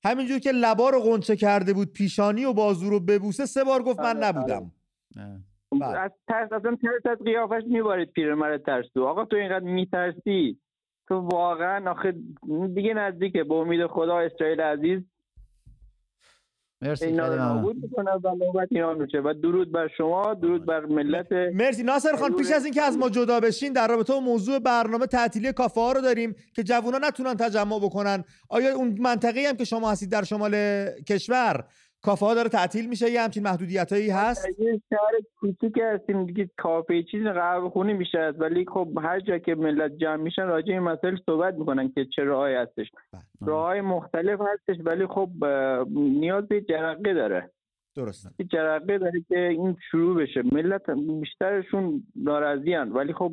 همینجور که لبا رو قنچه کرده بود پیشانی و بازو رو ببوسه سه بار گفت من آره، نبودم. نه. بله. از ترس اصلا ترس از قیافش میبارید پیرمرد ترسو. آقا تو اینقدر میترسی؟ تو واقعا آخه دیگه نزدیکه. به امید خدا اسرائیل عزیز مرسی اینا خیلی رو ممنون. نابود می‌کنه و نوبت ایران میشه و درود بر شما درود بر ملت مرسی. ناصر خان پیش از اینکه از ما جدا بشین در رابطه با موضوع برنامه تعطیلی کافه ها رو داریم که جوونا نتونن تجمع بکنن. آیا اون منطقه هم که شما هستید در شمال کشور کافه ها داره تعطیل میشه یه همچین محدودیت هایی هست؟ در یه شهر کوچیک هستیم دیگه کافه چیز قهوه خونی است ولی خب هر جا که ملت جمع میشن راجع این مسائل صحبت می‌کنن که چه راهی هستش. راههای مختلف هستش ولی خب نیاز به جرقه داره. درسته. جرقه داره که این شروع بشه. ملت بیشترشون ناراضی ولی خب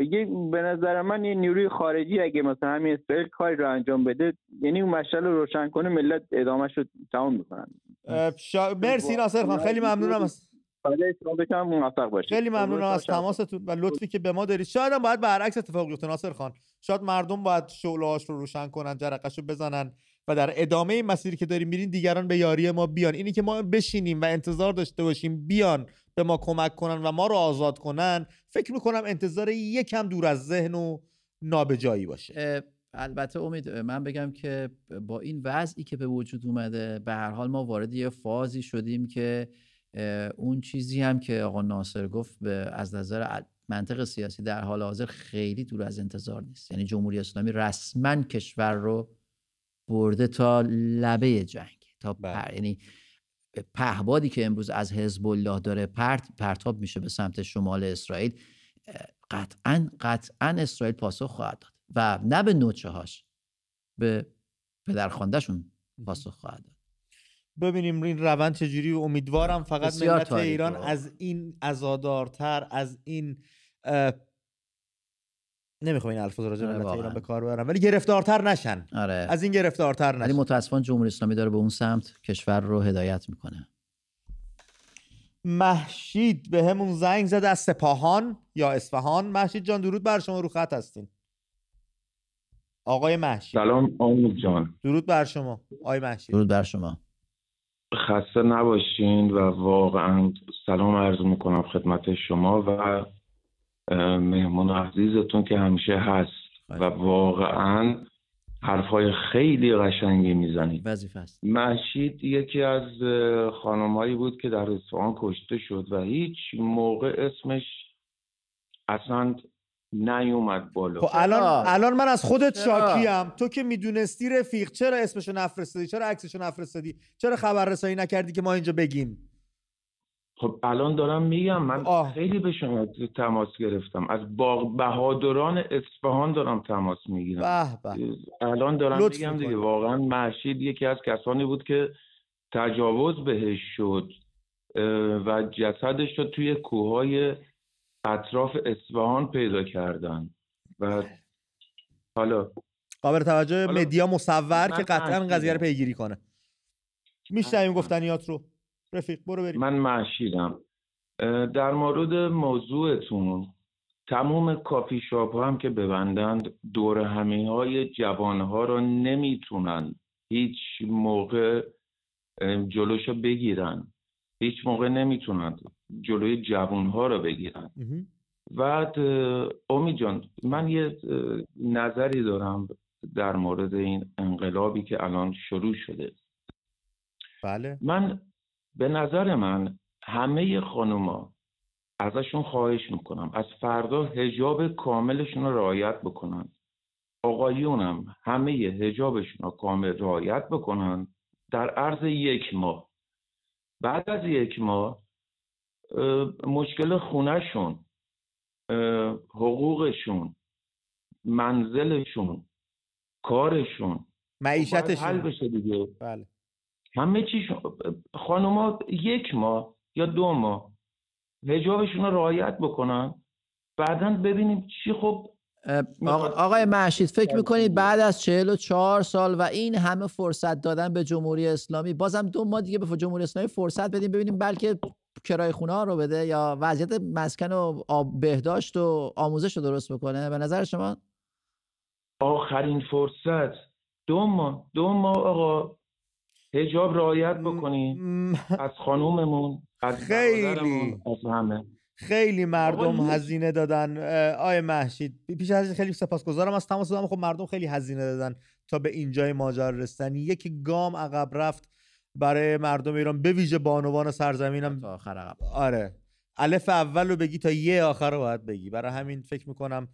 یه به نظر من یه نیروی خارجی اگه مثلا همین اسرائیل کاری رو انجام بده یعنی اون مشعل رو روشن کنه ملت ادامهش رو تمام می‌کنن شا... مرسی ناصر خان خیلی ممنونم از خیلی ممنونم از تماستون و لطفی که به ما دارید. شاید هم باید برعکس اتفاق بیفته ناصر خان. شاید مردم باید شعله‌هاش رو روشن کنن جرقش رو بزنن. و در ادامه مسیری که داریم میرین دیگران به یاری ما بیان. اینی که ما بشینیم و انتظار داشته باشیم بیان به ما کمک کنن و ما رو آزاد کنن فکر می‌کنم انتظار یکم دور از ذهن و نابجایی باشه. البته امید من بگم که با این وضعی که به وجود اومده به هر حال ما وارد یه فازی شدیم که اون چیزی هم که آقا ناصر گفت به از نظر منطق سیاسی در حال حاضر خیلی دور از انتظار نیست. یعنی جمهوری اسلامی رسما کشور رو برده تا لبه جنگ تا بله. پر... یعنی پهبادی که امروز از حزب الله داره پرت پرتاب میشه به سمت شمال اسرائیل قطعا قطعا اسرائیل پاسخ خواهد داد و نه به نوچه هاش به پدرخواندهشون پاسخ خواهد داد ببینیم این روند چجوری امیدوارم فقط ملت ایران. از این ازادارتر از این نمی‌خوام این الفاظ راجع به آره، ایران. به کار ببرم ولی گرفتارتر نشن. آره. از این گرفتارتر ولی نشن. متاسفانه جمهوری اسلامی داره به اون سمت کشور رو هدایت می‌کنه. محشید به همون زنگ زده از سپاهان یا اصفهان. محشید جان درود بر شما رو خط هستین. آقای محشید. سلام آمود جان. درود بر شما آقای محشید. درود بر شما. خسته نباشین و واقعا سلام عرض می‌کنم خدمت شما و اه، مهمون عزیزتون که همیشه هست و واقعا حرفهای خیلی قشنگی می‌زنید. وظیفه است. محشید یکی از خانمهایی بود که در اصفهان کشته شد و هیچ موقع اسمش اصلا نیومد بالا. خب الان؟ الان من از خودت؟ شاکیم. تو که می‌دونستی رفیق چرا اسمشو نفرستادی؟ چرا عکسشو نفرستادی؟ چرا خبر رسانی نکردی که ما اینجا بگیم؟ خب الان دارم میگم من آه. خیلی به شما تماس گرفتم از باغ بهادران اصفهان دارم تماس می‌گیرم الان دارم میگم. دیگه واقعا محشید یکی از کسانی بود که تجاوز بهش شد و جسدش رو توی کوههای اطراف اصفهان پیدا کردن و حالا قابل توجه مدیا مصور که قطعا قضیه رو. پیگیری کنه میشنویم گفتنیات رو رفیق برو بریم. من محشیدم اه، در مورد موضوعتون تمام کافی شاپ هم که ببندند دور همی های جوان ها رو نمی‌تونن هیچ موقع اه، جلوشو بگیرن. هیچ موقع نمی‌تونن جلوی جوان ها رو بگیرن. بعد امید جان من یه نظری دارم در مورد این انقلابی که الان شروع شده. بله. من به نظر من همه خانوما ازشون خواهش می‌کنم از فردا هجاب کاملشون رو رعایت بکنن. آقایونم همه هجابشون رو کامل رعایت بکنن در عرض یک ماه. بعد از یک ماه مشکل خونهشون حقوقشون منزلشون کارشون معیشتشون. حل بشه دیگه. بله. همه چیشون خانوما یک ماه یا دو ماه هجابشون رو رعایت بکنن بعدا ببینیم چی خب آقای محشید فکر می‌کنید بعد از 44 سال و این همه فرصت دادن به جمهوری اسلامی بازم دو ماه دیگه به جمهوری اسلامی فرصت بدیم ببینیم بلکه کرای خونه ها رو بده یا وضعیت مسکن و بهداشت و آموزش رو درست بکنه؟ به نظر شما؟ آخرین فرصت. دو ماه. دو ماه آقا. هجاب رعایت بکنیم از خانوممون از خیلی از همه. خیلی مردم هزینه دادن آی محشید. پیش از خیلی سپاسگزارم از تماس دادم. خب مردم خیلی هزینه دادن تا به اینجای ماجرا رسیدن. یک گام عقب رفت برای مردم ایران به ویژه بانوان سرزمینم. تا آخر عقب. آره. الف اول رو بگی تا یه آخر رو باید بگی. برای همین فکر می‌کنم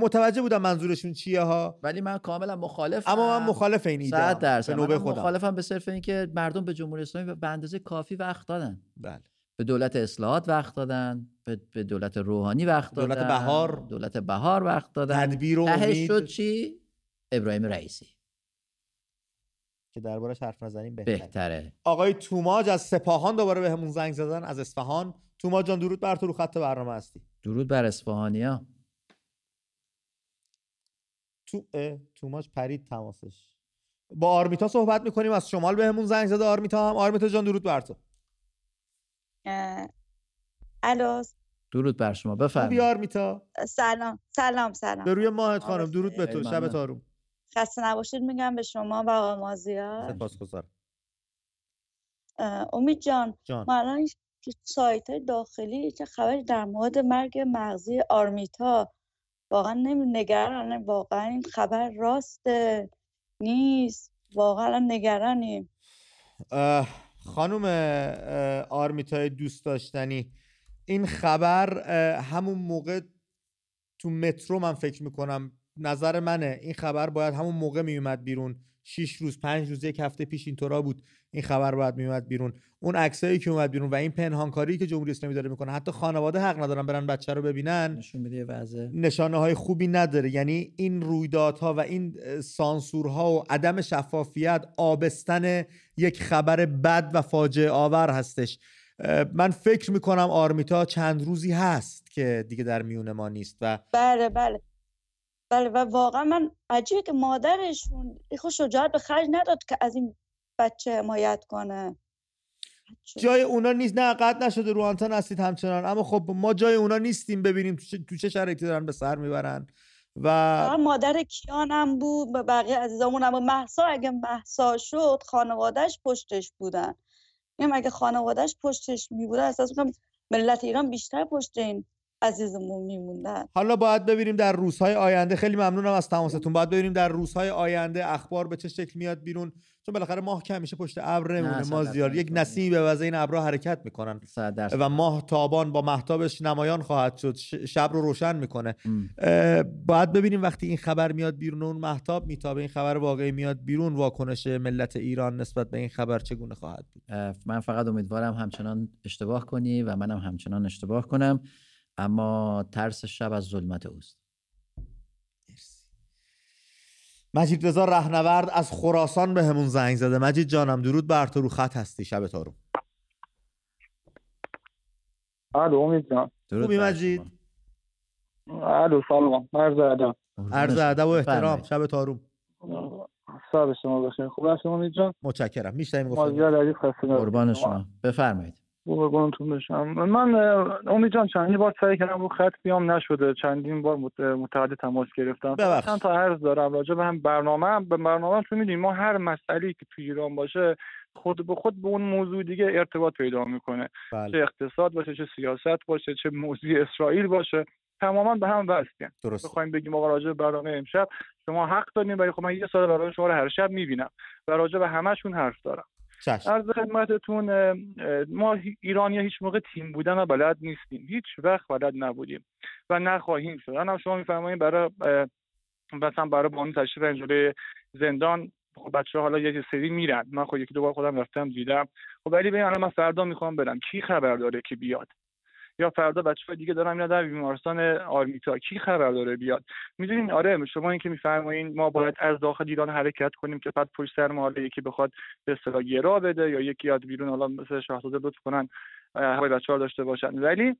متوجه بودم منظورشون چیه ها. ولی من کاملا مخالف اما من مخالف این ایده صد درصد. من مخالفم به صرف اینکه مردم به جمهوری اسلامی به اندازه کافی وقت دادن. بله. به دولت اصلاحات وقت دادن به دولت روحانی وقت دادن دولت بهار. دولت بهار وقت دادن. تدبیر و امید. شد چی؟ ابراهیم رئیسی. که دربارش حرف نزنیم بهتره. بهتره. آقای توماج از سپاهان دوباره به همون زنگ زدن از اصفهان. توماج جان درود بر تو رو خط برنامه هستی. درود بر اصفهانیا تو توماج پرید تماسش. با آرمیتا صحبت می‌کنیم از شمال بهمون زنگ زده. آرمیتا هم. آرمیتا جان درود بر تو. الو. درود بر شما. بفرمایید. آرمیتا؟ سلام سلام سلام. به روی ماهت خانم. درود به تو. شب تاروم خسته نباشید میگم به شما و آقا مازیار. سپاسگزارم. امید جان, جان. ما الان سایت های داخلی چه خبری در مورد مرگ مغزی آرمیتا واقعا نگران واقعا این خبر راسته نیست. واقعا نگرانیم. خانم آرمیتای دوست داشتنی این خبر همون موقع تو مترو من فکر می‌کنم نظر منه این خبر باید همون موقع میومد بیرون. شیش روز پنج روز یک هفته پیش اینطورا بود. این خبر باید میومد بیرون. اون عکسایی که اومد بیرون و این پنهانکاری که جمهوری اسلامی داره می‌کنه حتی خانواده حق ندارن برن بچه رو ببینن. نشون میده نشانه های خوبی نداره. یعنی این رویدادها و این سانسورها و عدم شفافیت آبستن یک خبر بد و فاجعه آور هستش. من فکر می‌کنم آرمیتا چند روزی هست که دیگه در میون ما نیست و بله بله. بله و واقعا من عجیبه که مادرشون خود شجاعت به خرج نداد که از این بچه حمایت کنه. جای اونا نیست. نه قطع نشده. رو آنتن هستید همچنان. اما خب ما جای اونا نیستیم ببینیم تو چه شرایطی دارن به سر می‌برن. و مادر کیانم بود و بقیه عزیزامون اما محسا اگه محسا شد خانوادهش پشتش بودن. این اگه خانوادهش پشتش میبودن احساس می‌کنم ملت ایران بیشتر پشت این عزیزمون میموندن. حالا باید ببینیم در روزهای آینده خیلی ممنونم از تماستون. باید ببینیم در روزهای آینده اخبار به چه شکل میاد بیرون. چون بالاخره ماه که همیشه پشت ابر نمونه. ما زیاد یک نسیمی به وضع این ابرها حرکت می‌کنن. و ماه تابان با محتابش نمایان خواهد شد. شب رو روشن می‌کنه. باید ببینیم وقتی این خبر میاد بیرون اون محتاب میتابه. این خبر واقعی میاد بیرون واکنش ملت ایران نسبت به این خبر چگونه خواهد بود؟ من فقط امیدوارم همچنان اشتباه کنی و منم همچنان اشتباه کنم. اما ترس شب از ظلمت اوست. مجید رضا رهنورد از خراسان به همون زنگ زده. مجید جانم درود بر تو رو خط هستی. شب تارو الو امید جان. خوبی مجید؟ الو سلام. عرض ادب. عرض ادب و احترام. شب تاروم شب شما بخیر. خوب هستید امید جان؟ متشکرم. عزیز خسته قربان شما. بفرمایید. قربانتون بشم. من امید جان چندین بار سعی کردم رو خط بیام نشده. چندین بار متعدد تماس گرفتم. چند تا عرض دارم راجع به هم برنامه به برنامه تو می‌دونیم ما هر مسئله که تو ایران باشه خود به خود به اون موضوع دیگه ارتباط پیدا می‌کنه. بله. چه اقتصاد باشه چه سیاست باشه چه موضوع اسرائیل باشه. تماما به هم وصلن درست بخوایم بگیم آقا راجع برنامه امشب شما حق دارین ولی خب من یه سال برنامه شما رو هر شب می‌بینم. و راجع به همشون حرف دارم. چشم عرض خدمتتون ما ایرانی هیچ موقع تیم بودن و بلد نیستیم. هیچ وقت بلد نبودیم و نخواهیم شد. الان شما میفرمایید برای مثلا برای بانو تشریف جلوی زندان خب بچه حالا یه سری میرن. من خب یکی دو بار خودم رفتم دیدم. خب ولی ببین الان من فردا می‌خوام برم. کی خبر داره که بیاد؟ یا فردا بچه دیگه دارم میرن در بیمارستان آرمیتا کی خبر داره بیاد؟ می‌دونین؟ آره شما این که میفرمایین ما باید از داخل ایران حرکت کنیم که بعد پشت سر ما یکی بخواد به اصطلاح گرا بده یا یکی یاد بیرون حالا مثل شاهزاده لطف کنن هوای بچه ها داشته باشن. ولی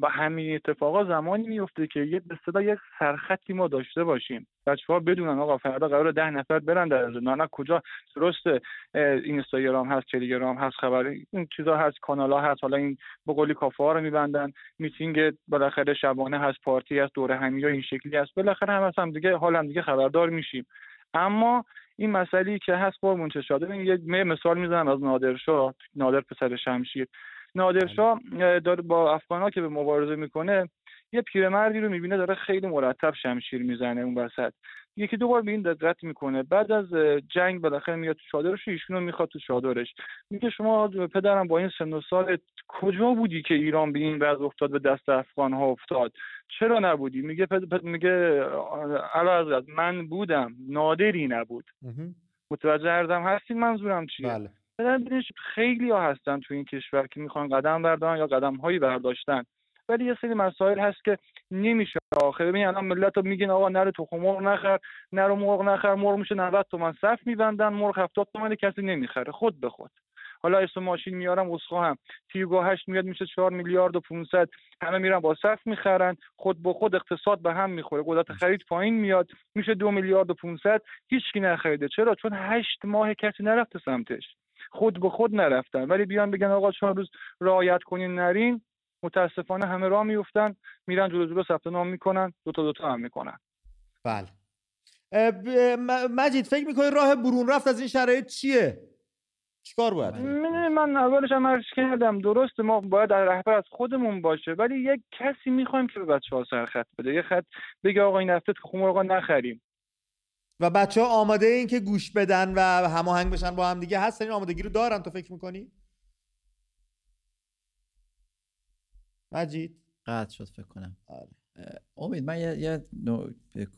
با همین اتفاقا زمانی میفته که یه به اصطلاح یک سرخطی ما داشته باشیم. بچه ها بدونن آقا فردا قرار ده نفر برن در زندان. نه کجا؟ درسته اه، اینستاگرام هست تلگرام هست خبر این چیزا هست کانال ها هست. حالا این به قولی کافه ها رو میبندن. میتینگ بالاخره شبانه هست پارتی هست دوره همی این شکلی هست. بالاخره هم هم دیگه حال هم دیگه خبردار میشیم. اما این مسئله که هست قربون ببین یه یه مثال می‌زنم از نادرشاه نادر پسر شمشیر. نادرشاه اه، داره با افغانها که به مبارزه می‌کنه یه پیرمردی رو می‌بینه داره خیلی مرتب شمشیر می‌زنه اون وسط. یکی دو بار به این دقت می‌کنه. بعد از جنگ بالاخره میاد تو چادرش و ایشونو می‌خواد تو چادرش. میگه شما پدرم با این سن و سال کجا بودی که ایران به این وضع افتاد به دست افغان ها افتاد؟ چرا نبودی؟ میگه پد... پد... میگه من بودم نادری نبود. متوجه ارزم هستین منظورم چیه؟ بله. بدن ببینید خیلی ها هستن تو این کشور که می‌خوان قدم بردارن یا قدم هایی برداشتن. ولی یه سری مسائل هست که نمیشه آخه. ببین الان ملت رو میگین آقا نره تخم مرغ نخر نرو مرغ نخر مرغ میشه 90 تومن صف میبندن مرغ 70 تومن کسی نمی‌خره. خود به خود. حالا اسم ماشین میارم اسخا هم. تیگو 8 میاد میشه 4 میلیارد و 500 همه میرن با صف می‌خرن. خود به خود اقتصاد به هم می‌خوره. قدرت خرید پایین میاد. میشه 2 میلیارد و 500 هیچکی نخریده. چرا؟ چون 8 ماه کسی نرفته سمتش. خود به خود نرفتن. ولی بیان بگن آقا چهار روز رعایت کنین نرین متاسفانه همه راه میفتن میرن جلو جلو ثبت نام می‌کنن دو تا دو تا هم می‌کنن. بله. مجید فکر می‌کنی راه برون رفت از این شرایط چیه؟ چیکار باید من اولش هم عرض کردم درسته ما باید در رهبر از خودمون باشه ولی یک کسی می‌خوایم که به بچه ها سرخط بده. یه خط بگه آقا این هفته تخم مرغ نخریم. و بچه ها آماده این که گوش بدن و هماهنگ بشن با هم دیگه. هستن این آمادگی رو دارن. تو فکر می‌کنی؟ مجید؟ قطع شد فکر کنم. آره. امید من یه, یه نوع-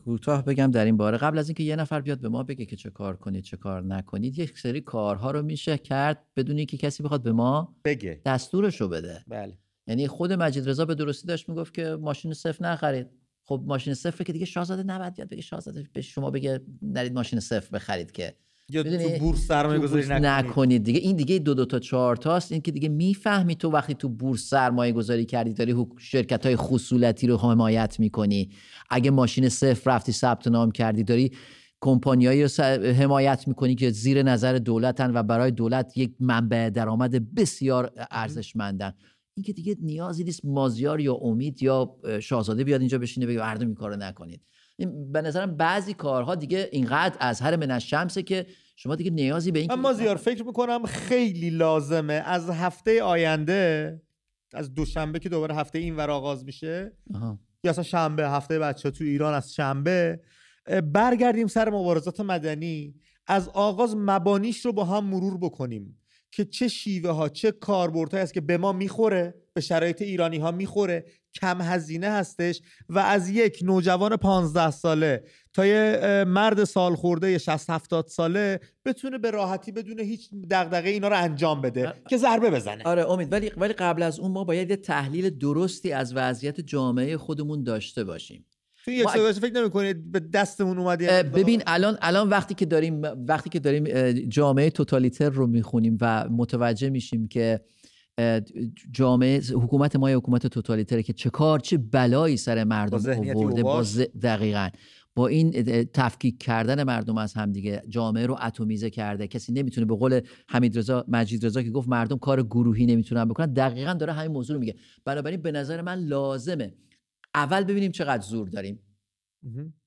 کوتاه بگم در این باره. قبل از اینکه یه نفر بیاد به ما بگه که چه کار کنید چه کار نکنید یک سری کارها رو میشه کرد بدون اینکه کسی بخواد به ما بگه. دستورش رو بده. بله. یعنی خود مجید رضا به درستی داشت می‌گفت که ماشین صفر نخرید. خب ماشین صفر که دیگه شاهزاده نباید بیاد بگه شاهزاده به شما بگه نرید ماشین صفر بخرید که. یا تو بورس سرمایه گذاری نکنید. نکنید دیگه. این دیگه دو دو تا چهار تاست. این که دیگه می‌فهمی تو وقتی تو بورس سرمایه گذاری کردی داری شرکت های خصولتی رو حمایت می‌کنی. اگه ماشین صفر رفتی ثبت نام کردی داری کمپانیایی رو حمایت می‌کنی که زیر نظر دولتن و برای دولت یک منبع درآمد بسیار ارزشمندن. این که دیگه نیازی نیست مازیار یا امید یا اه، شاهزاده بیاد اینجا بشینه بگه مردم این کارو نکنید. به نظرم بعضی کارها دیگه اینقدر از هر من الشمسه که شما دیگه نیازی به این من مازیار فکر می‌کنم خیلی لازمه. از هفته آینده از دوشنبه که دوباره هفته این ور آغاز میشه. یا اصلا شنبه هفته بچه تو ایران از شنبه برگردیم سر مبارزات مدنی. از آغاز مبانیش رو با هم مرور بکنیم. که چه شیوه ها چه کاربردهایی هست که به ما می‌خوره به شرایط ایرانی ها می‌خوره. کم هزینه هستش و از یک نوجوان 15 ساله تا یه مرد سال خورده 60 70 ساله بتونه به راحتی بدون هیچ دغدغه اینا رو انجام بده آره. که ضربه بزنه. آره امید. ولی ولی قبل از اون ما باید یه تحلیل درستی از وضعیت جامعه خودمون داشته باشیم. تو یک ما سال فکر نمی‌کنید به دستمون اومد؟ ببین الان الان وقتی که داریم وقتی که داریم جامعه توتالیتر رو می‌خونیم و متوجه میشیم که جامعه حکومت ما یه حکومت توتالیتره که چه کار چه بلایی سر مردم آورده با. ز- دقیقاً با این تفکیک کردن مردم از همدیگه جامعه رو اتمیزه کرده کسی نمی‌تونه به قول حمید رضا مجید رضا که گفت مردم کار گروهی نمی‌تونن بکنن دقیقاً داره همین موضوع رو میگه بنابراین به نظر من لازمه اول ببینیم چقدر زور داریم.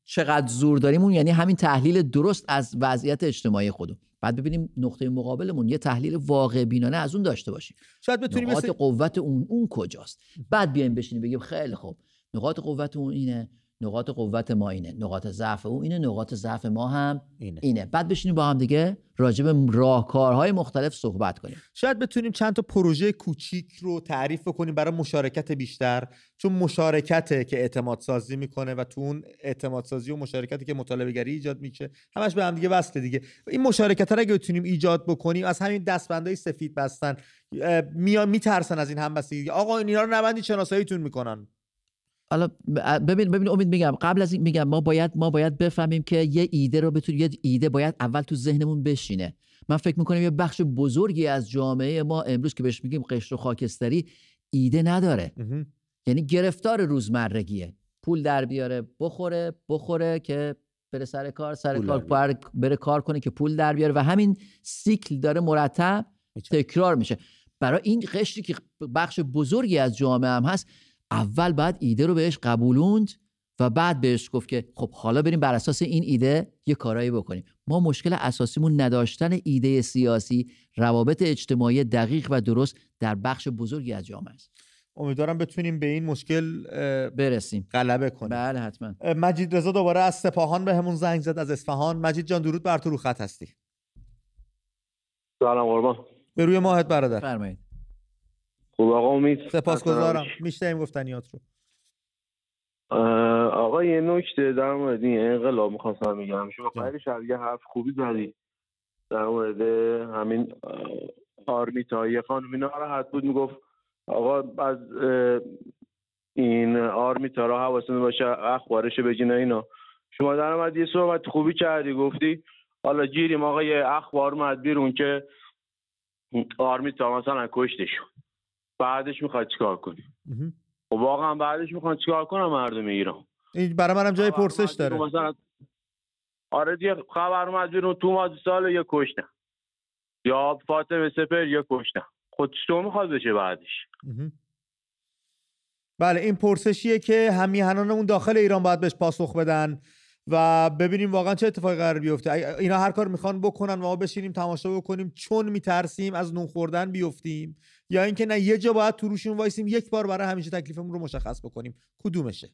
چقدر زور داریم اون یعنی همین تحلیل درست از وضعیت اجتماعی خودمون. بعد ببینیم نقطه مقابلمون یه تحلیل واقع بینانه از اون داشته باشیم. شاید بتونیم نقاط مثل... قوت اون اون کجاست؟ بعد بیایم بشینیم بگیم خیلی خوب. نقاط قوت اون اینه نقاط قوت ما اینه. نقاط ضعف او اینه نقاط ضعف ما هم اینه. اینه. بعد بشینیم با هم دیگه راجع به راهکارهای مختلف صحبت کنیم. شاید بتونیم چند تا پروژه کوچیک رو تعریف بکنیم برای مشارکت بیشتر. چون مشارکته که اعتماد سازی می‌کنه و تو اون اعتماد سازی و مشارکتی که مطالبه گری ایجاد میشه همش به هم دیگه وصله دیگه. این مشارکت رو اگه بتونیم ایجاد بکنیم از همین دستبندای سفید بستن میان میترسن از این همبستگی. آقا اینا رو نبندی شناساییتون می‌کنن. حالا ببین ببین امید میگم قبل از این میگم ما باید ما باید بفهمیم که یه ایده رو بتونیم یه ایده باید اول تو ذهنمون بشینه. من فکر می‌کنم یه بخش بزرگی از جامعه ما امروز که بهش میگیم قشر و خاکستری ایده نداره. یعنی گرفتار روزمرگیه. پول در بیاره بخوره بخوره که بره سر کار سر کار بره کار کنه که پول در بیاره و همین سیکل داره مرتب تکرار میشه. برای این قشری که بخش بزرگی از جامعه هم هست اول بعد ایده رو بهش قبولوند و بعد بهش گفت که خب حالا بریم بر اساس این ایده یه کارایی بکنیم. ما مشکل اساسیمون نداشتن ایده سیاسی روابط اجتماعی دقیق و درست در بخش بزرگی از جامعه است. امیدوارم بتونیم به این مشکل برسیم. غلبه کنیم. بله حتما. مجید رضا دوباره از سپاهان به همون زنگ زد از اصفهان. مجید جان درود بر تو رو خط هستی. سلام قربان. به روی ماهت برادر. فرمایید خوب آقا امید سپاسگزارم. میشنیم گفتنیات رو. آقا یه نکته در مورد این انقلاب می‌خواستم میگم شما خیلی شبیه حرف خوبی زدی. در مورد همین آرمیتا یه خانمی ناراحت بود می‌گفت. آقا از این آرمیتا را حواستون باشه اخبارش بگین اینا. شما در اومد یه صحبت خوبی کردی گفتی حالا گیریم آقا یه اخبار اومد بیرون که آرمیتا مثلا کشته شد بعدش می‌خواد چیکار کنی و واقعا بعدش می‌خوان چیکار کنم مردم ایران؟ این برای منم جای پرسش داره. مثلا آره دیگه خبر اومد بیرون تو ماه سال یه کشتن. یا فاطمه سپر یه کشتن. خود تو می‌خواد بشه بعدش؟ بله این پرسشیه که همیهنان اون داخل ایران باید بهش پاسخ بدن. و ببینیم واقعا چه اتفاقی قرار بیفته. اینا هر کار می‌خوان بکنن و ما بشینیم تماشا بکنیم چون میترسیم از نون خوردن بیفتیم. یا اینکه نه یه جا باید تو روشون وایسیم یک بار برای همیشه تکلیفمون رو مشخص بکنیم. کدومشه؟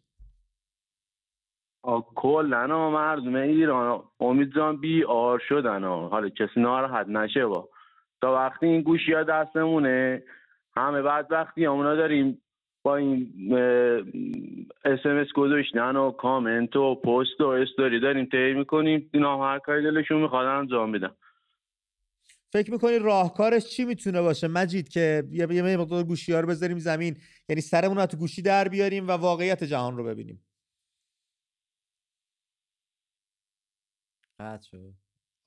کلا مردم ایران. امید جان بی آر شدن حالا کسی ناراحت نشه با. تا وقتی این گوشی ها دستمونه همه بعد وقتی همونا داریم. با این اسمس گذاشتن و کامنت و پست و استوری داریم طی می‌کنیم. اینا هر کاری دلشون می‌خواد انجام بدن فکر می‌کنی راهکارش چی می‌تونه باشه؟ مجید که یه مقدار گوشی ها رو بذاریم زمین یعنی سرمون رو تو گوشی در بیاریم و واقعیت جهان رو ببینیم.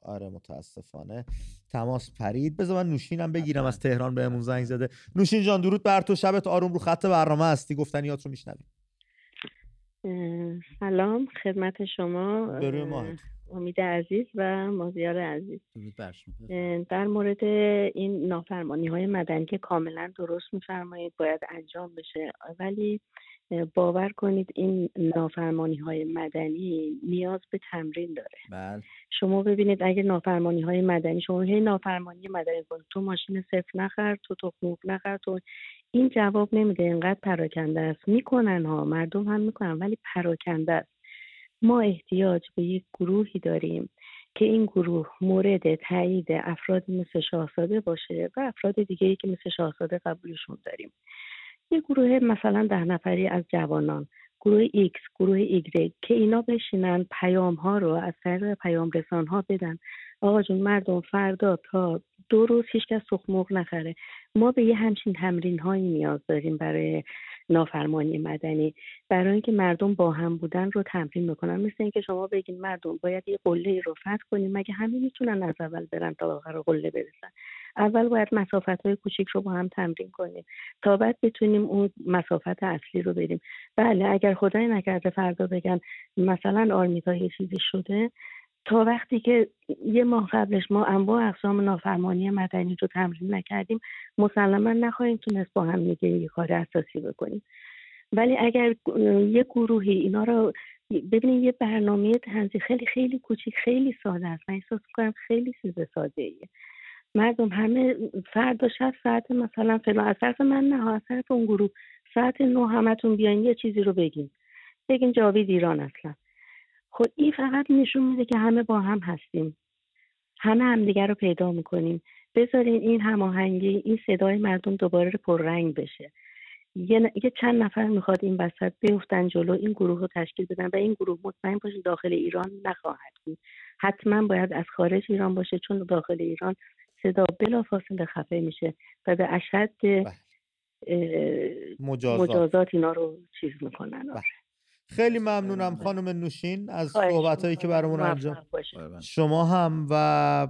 آره متاسفانه. تماس پرید. بذار من نوشینم بگیرم از تهران بهمون زنگ زده. نوشین جان درود بر تو. شبت آروم رو خط برنامه هستی. گفتنیات رو میشنویم سلام. خدمت شما. امید عزیز و مازیار عزیز. در مورد این نافرمانی های مدنی که کاملا درست میفرمایید باید انجام بشه. ولی باور کنید این نافرمانی های مدنی نیاز به تمرین داره. بله. شما ببینید اگه نافرمانی های مدنی شما هی نافرمانی مدنی کنید تو ماشین صفر نخر تو تخم نخر تو این جواب نمیده. اینقدر پراکنده است. می‌کنن ها مردم هم می‌کنن ولی پراکنده است. ما احتیاج به یک گروهی داریم که این گروه مورد تایید افراد مثل شاهزاده باشه و افراد دیگه ای که مثل شاهزاده قبولشون داریم. یه گروه مثلا ده نفری از جوانان گروه X گروه Y که اینا بشینن پیام ها رو از طریق پیام رسان ها بدن. آقا جون مردم فردا تا دو روز هیچکس سخموق نخره. ما به یه همچین تمرین هایی نیاز داریم برای نافرمانی مدنی. برای اینکه مردم با هم بودن رو تمرین بکنن. مثل اینکه شما بگین مردم باید یه قله رو فتح کنیم. مگه همه می‌تونن از اول برن تا آخر قله برسن؟ اول باید مسافت های کوچیک رو با هم تمرین کنیم تا بعد بتونیم اون مسافت اصلی رو بریم. بله اگر خدای نکرده فردا بگن مثلا آرمیتا یه چیزی شده تا وقتی که یه ماه قبلش ما انواع اقسام نافرمانی مدنی رو تمرین نکردیم مسلما نخواهیم تونست با هم دیگه یه کار اساسی بکنیم. ولی اگر یه گروهی اینا رو ببینید یه برنامه تنظیم خیلی خیلی کوچیک خیلی ساده است. من احساس کنم خیلی چیز ساده ایه مردم همه فردا شب ساعت مثلا فلان از طرف من نه از طرف اون گروه ساعت نه همتون بیاین یه چیزی رو بگین. بگین جاوید ایران اصلا. خب این فقط نشون میده که همه با هم هستیم. همه همدیگر رو پیدا می‌کنیم. بذارین این هماهنگی این صدای مردم دوباره پررنگ بشه. یه, یه چند نفر می‌خواد این وسط بیفتن جلو این گروه رو تشکیل بدن و این گروه مطمئن باشین داخل ایران نخواهد بود. حتما باید از خارج ایران باشه چون داخل ایران صدا بلافاصله خفه میشه و به اشد بله. مجازات. مجازات اینا رو چیز می‌کنن بله. خیلی ممنونم خانم نوشین از صحبت هایی که. برامون انجام. شما هم و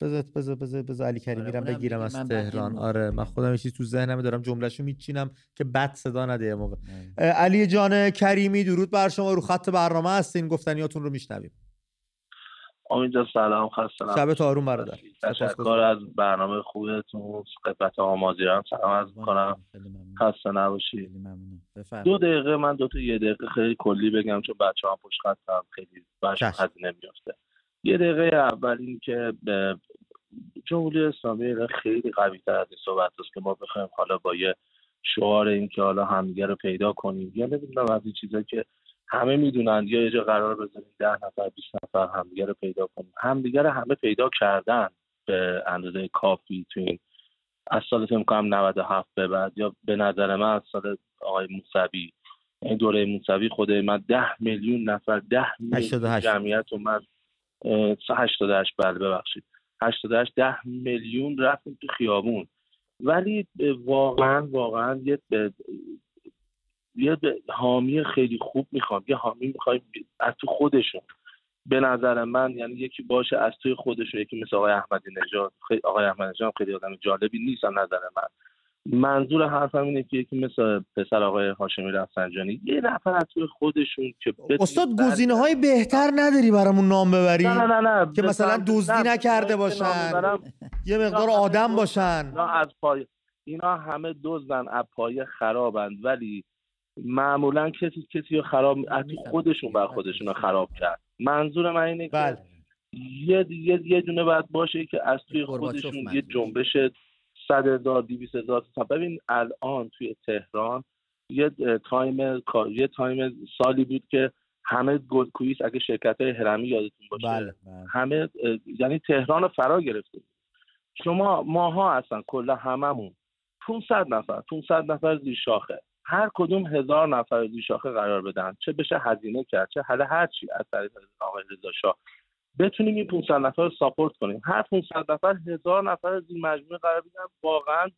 بذار بذار بذار بذار علی کریمی آره، رو بگیرم بگی، از تهران آره من خودم یه چیزی تو ذهنم دارم جملهشو میچینم که بد صدا نده یه موقع آره. علی جان کریمی درود بر شما رو خط برنامه هستین گفتنیاتون رو میشنویم امید جان سلام خسته نباشید. شبت آروم برادر تشکر. از برنامه خوبتون خدمت آقا مازیارم سلام عرض می‌کنم خسته بفرمایید. دو دقیقه من دو تا یه دقیقه خیلی کلی بگم چون بچه هم پشت خطم خیلی چشم. هزینه میفته یه دقیقه اول این که جمهوری اسلامی ایران خیلی قوی تر از این صحبت است که ما بخوایم حالا با یه شعار این که حالا همدیگه رو پیدا کنیم یا نمی‌دونم از این چیزا که همه می‌دونن یا یه جا قرار بذاریم ده نفر 20 نفر همدیگه رو پیدا کنیم. همدیگه رو همه پیدا کردن به اندازه کافی تو این از سال فکر کنم 97 به بعد یا به نظر من از سال آقای موسوی. این دوره موسوی خدای من ده میلیون نفر ده میلیون 88. جمعیت اومد اه، 88 بله ببخشید. 88 ده میلیون رفتیم تو خیابون. ولی واقعا واقعا یه یه حامی خیلی خوب می‌خوام. یه حامی می‌خوایم از تو خودشون. به نظر من یعنی یکی باشه از توی خودشون یکی مثل آقای احمدی نژاد. خیلی آقای احمدی نژاد خیلی آدم جالبی نیست از نظر من. منظور حرفم اینه که یکی مثل پسر آقای هاشمی رفسنجانی یه نفر از توی خودشون که استاد. گزینه های بهتر نداری برامون نام ببری نه نه نه نه. که مثلا دزدی نه، نکرده باشن. یه مقدار آدم. باشن. اینا از پای اینا همه دزدن از پایه خرابند ولی معمولا کسی کسی رو خراب از خودشون بر خودشون رو خراب کرد. منظور من اینه که بله. یه یه یه دونه باید باشه که از توی خودشون یه. جنبش صد هزار دیویس هزار تا. ببین الان توی تهران یه تایم یه تایم سالی بود که همه گلکویس اگه شرکت های هرمی یادتون باشه بله همه اه، یعنی تهران رو فرا گرفته بود. شما ماها هستن کلا هممون. 500 نفر 500 نفر زیر شاخه. هر کدوم هزار نفر شاخه قرار بدن. چه بشه هزینه کرد چه حالا هر چی از طریق آقای رضا شاه. بتونیم این 500 نفر رو ساپورت کنیم. هر 500 نفر هزار نفر زیر مجموعه قرار بدن. واقعا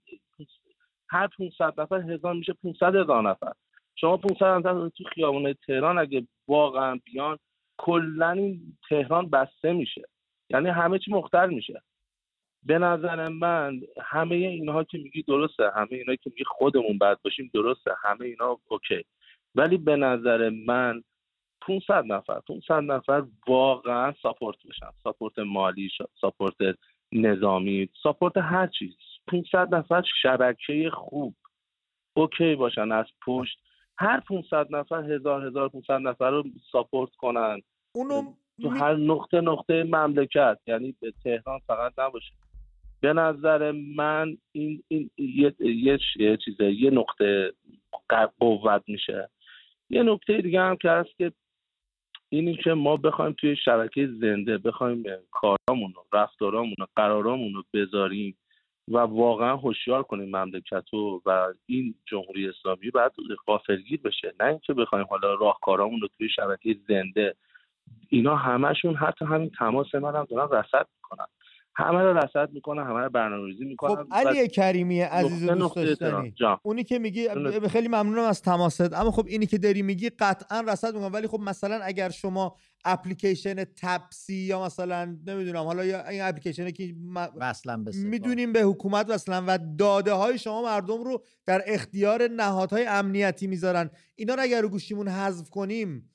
هر 500 نفر هزار میشه 500 هزار نفر. شما 500 نفر تو خیابون تهران اگه واقعا بیان کلا این تهران بسته میشه. یعنی همه چی مختل میشه. به نظر من همه اینها که میگی درسته همه اینا که میگی خودمون بد باشیم درسته همه اینا OK. ولی به نظر من 500 نفر 500 نفر واقعا support بشن. support مالی support نظامی support هر چیز. 500 نفر شبکه خوب اوکی باشن از پشت. هر 500 نفر هزار هزار 500 نفر رو ساپورت کنن. اونو تو هر نقطه نقطه مملکت یعنی به تهران فقط نباشه. به نظر من این, این یه, یه, یه چیزه یه نقطه قوت میشه. یه نکته دیگه هم که هست که اینی که ما بخوایم توی شبکه زنده بخوایم کارامون رو رفتارامون رو قرارامون رو بذاریم و واقعا هوشیار کنیم مملکت و این جمهوری اسلامی باید غافلگیر بشه. نه اینکه بخوایم حالا راهکارامون رو توی شبکه زنده اینا همشون حتی همین تماس من هم دارن رصد می‌کنن. همه رو رصد می‌کنن همه رو برنامه‌ریزی می‌کنن خب علی کریمی عزیز دوست داشتنی. اونی که میگی. خیلی ممنونم از تماست اما خب اینی که داری میگی قطعا رصد می‌کنم ولی خب مثلا اگر شما اپلیکیشن تپسی یا مثلا نمی‌دونم حالا یا این اپلیکیشنی که م-. می‌دونیم به حکومت مثلا و داده های شما مردم رو در اختیار نهادهای امنیتی می‌ذارن اینا رو اگر رو گوشیمون حذف کنیم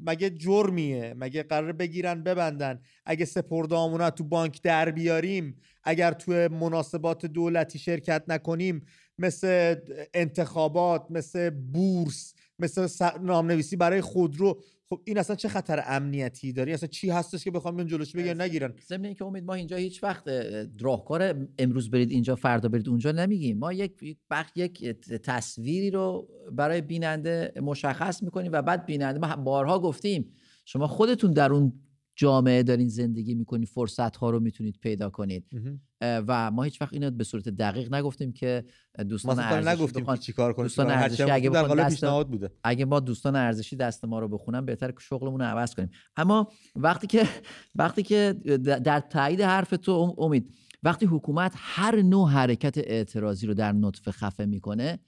مگه جرمیه؟ مگه قرار بگیرن ببندن؟ اگه سپرده تو بانک در بیاریم اگر توی مناسبات دولتی شرکت نکنیم مثل انتخابات مثل بورس مثل نامنویسی برای خودرو خب این اصلا چه خطر امنیتی داری؟ اصلا چی هستش که بخوام بیان جلوش بگیرن نگیرن. ضمن اینکه امید ما اینجا هیچ وقت اه، راهکار امروز برید اینجا فردا برید اونجا نمیگیم. ما یک یک بخ یک تصویری رو برای بیننده مشخص می‌کنیم و بعد بیننده ما بارها گفتیم شما خودتون در اون جامعه دارین زندگی می‌کنید فرصت ها رو می‌تونید پیدا کنید. و ما هیچ وقت اینو به صورت دقیق نگفتیم که دوستان ارزشی نگفتیم بخوان- چیکار کنید دوستان ارزشی اگه در پیشنهاد بوده. اگه ما دوستان ارزشی دست ما رو بخونن بهتر که شغلمون رو عوض کنیم. اما وقتی که وقتی که در تایید حرف تو ام- امید وقتی حکومت هر نوع حرکت اعتراضی رو در نطفه خفه می‌کنه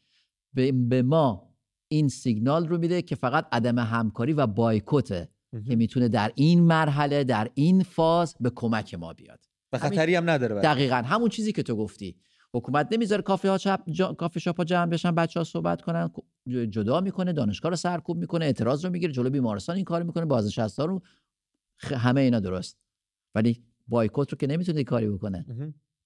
به به ما این سیگنال رو میده که فقط عدم همکاری و بایکوته. که می‌تونه در این مرحله در این فاز به کمک ما بیاد. و خطری هم نداره برای. دقیقا همون چیزی که تو گفتی. حکومت نمی‌ذاره کافه ها چپ جا... کافه شاپ ها جمع بشن بچه ها صحبت کنن ج- جدا می‌کنه دانشگاه رو سرکوب می‌کنه اعتراض رو می‌گیره جلو بیمارستان این کار می‌کنه بازنشسته رو خ- همه اینا درست. ولی بایکوت رو که نمی‌تونه کاری بکنه.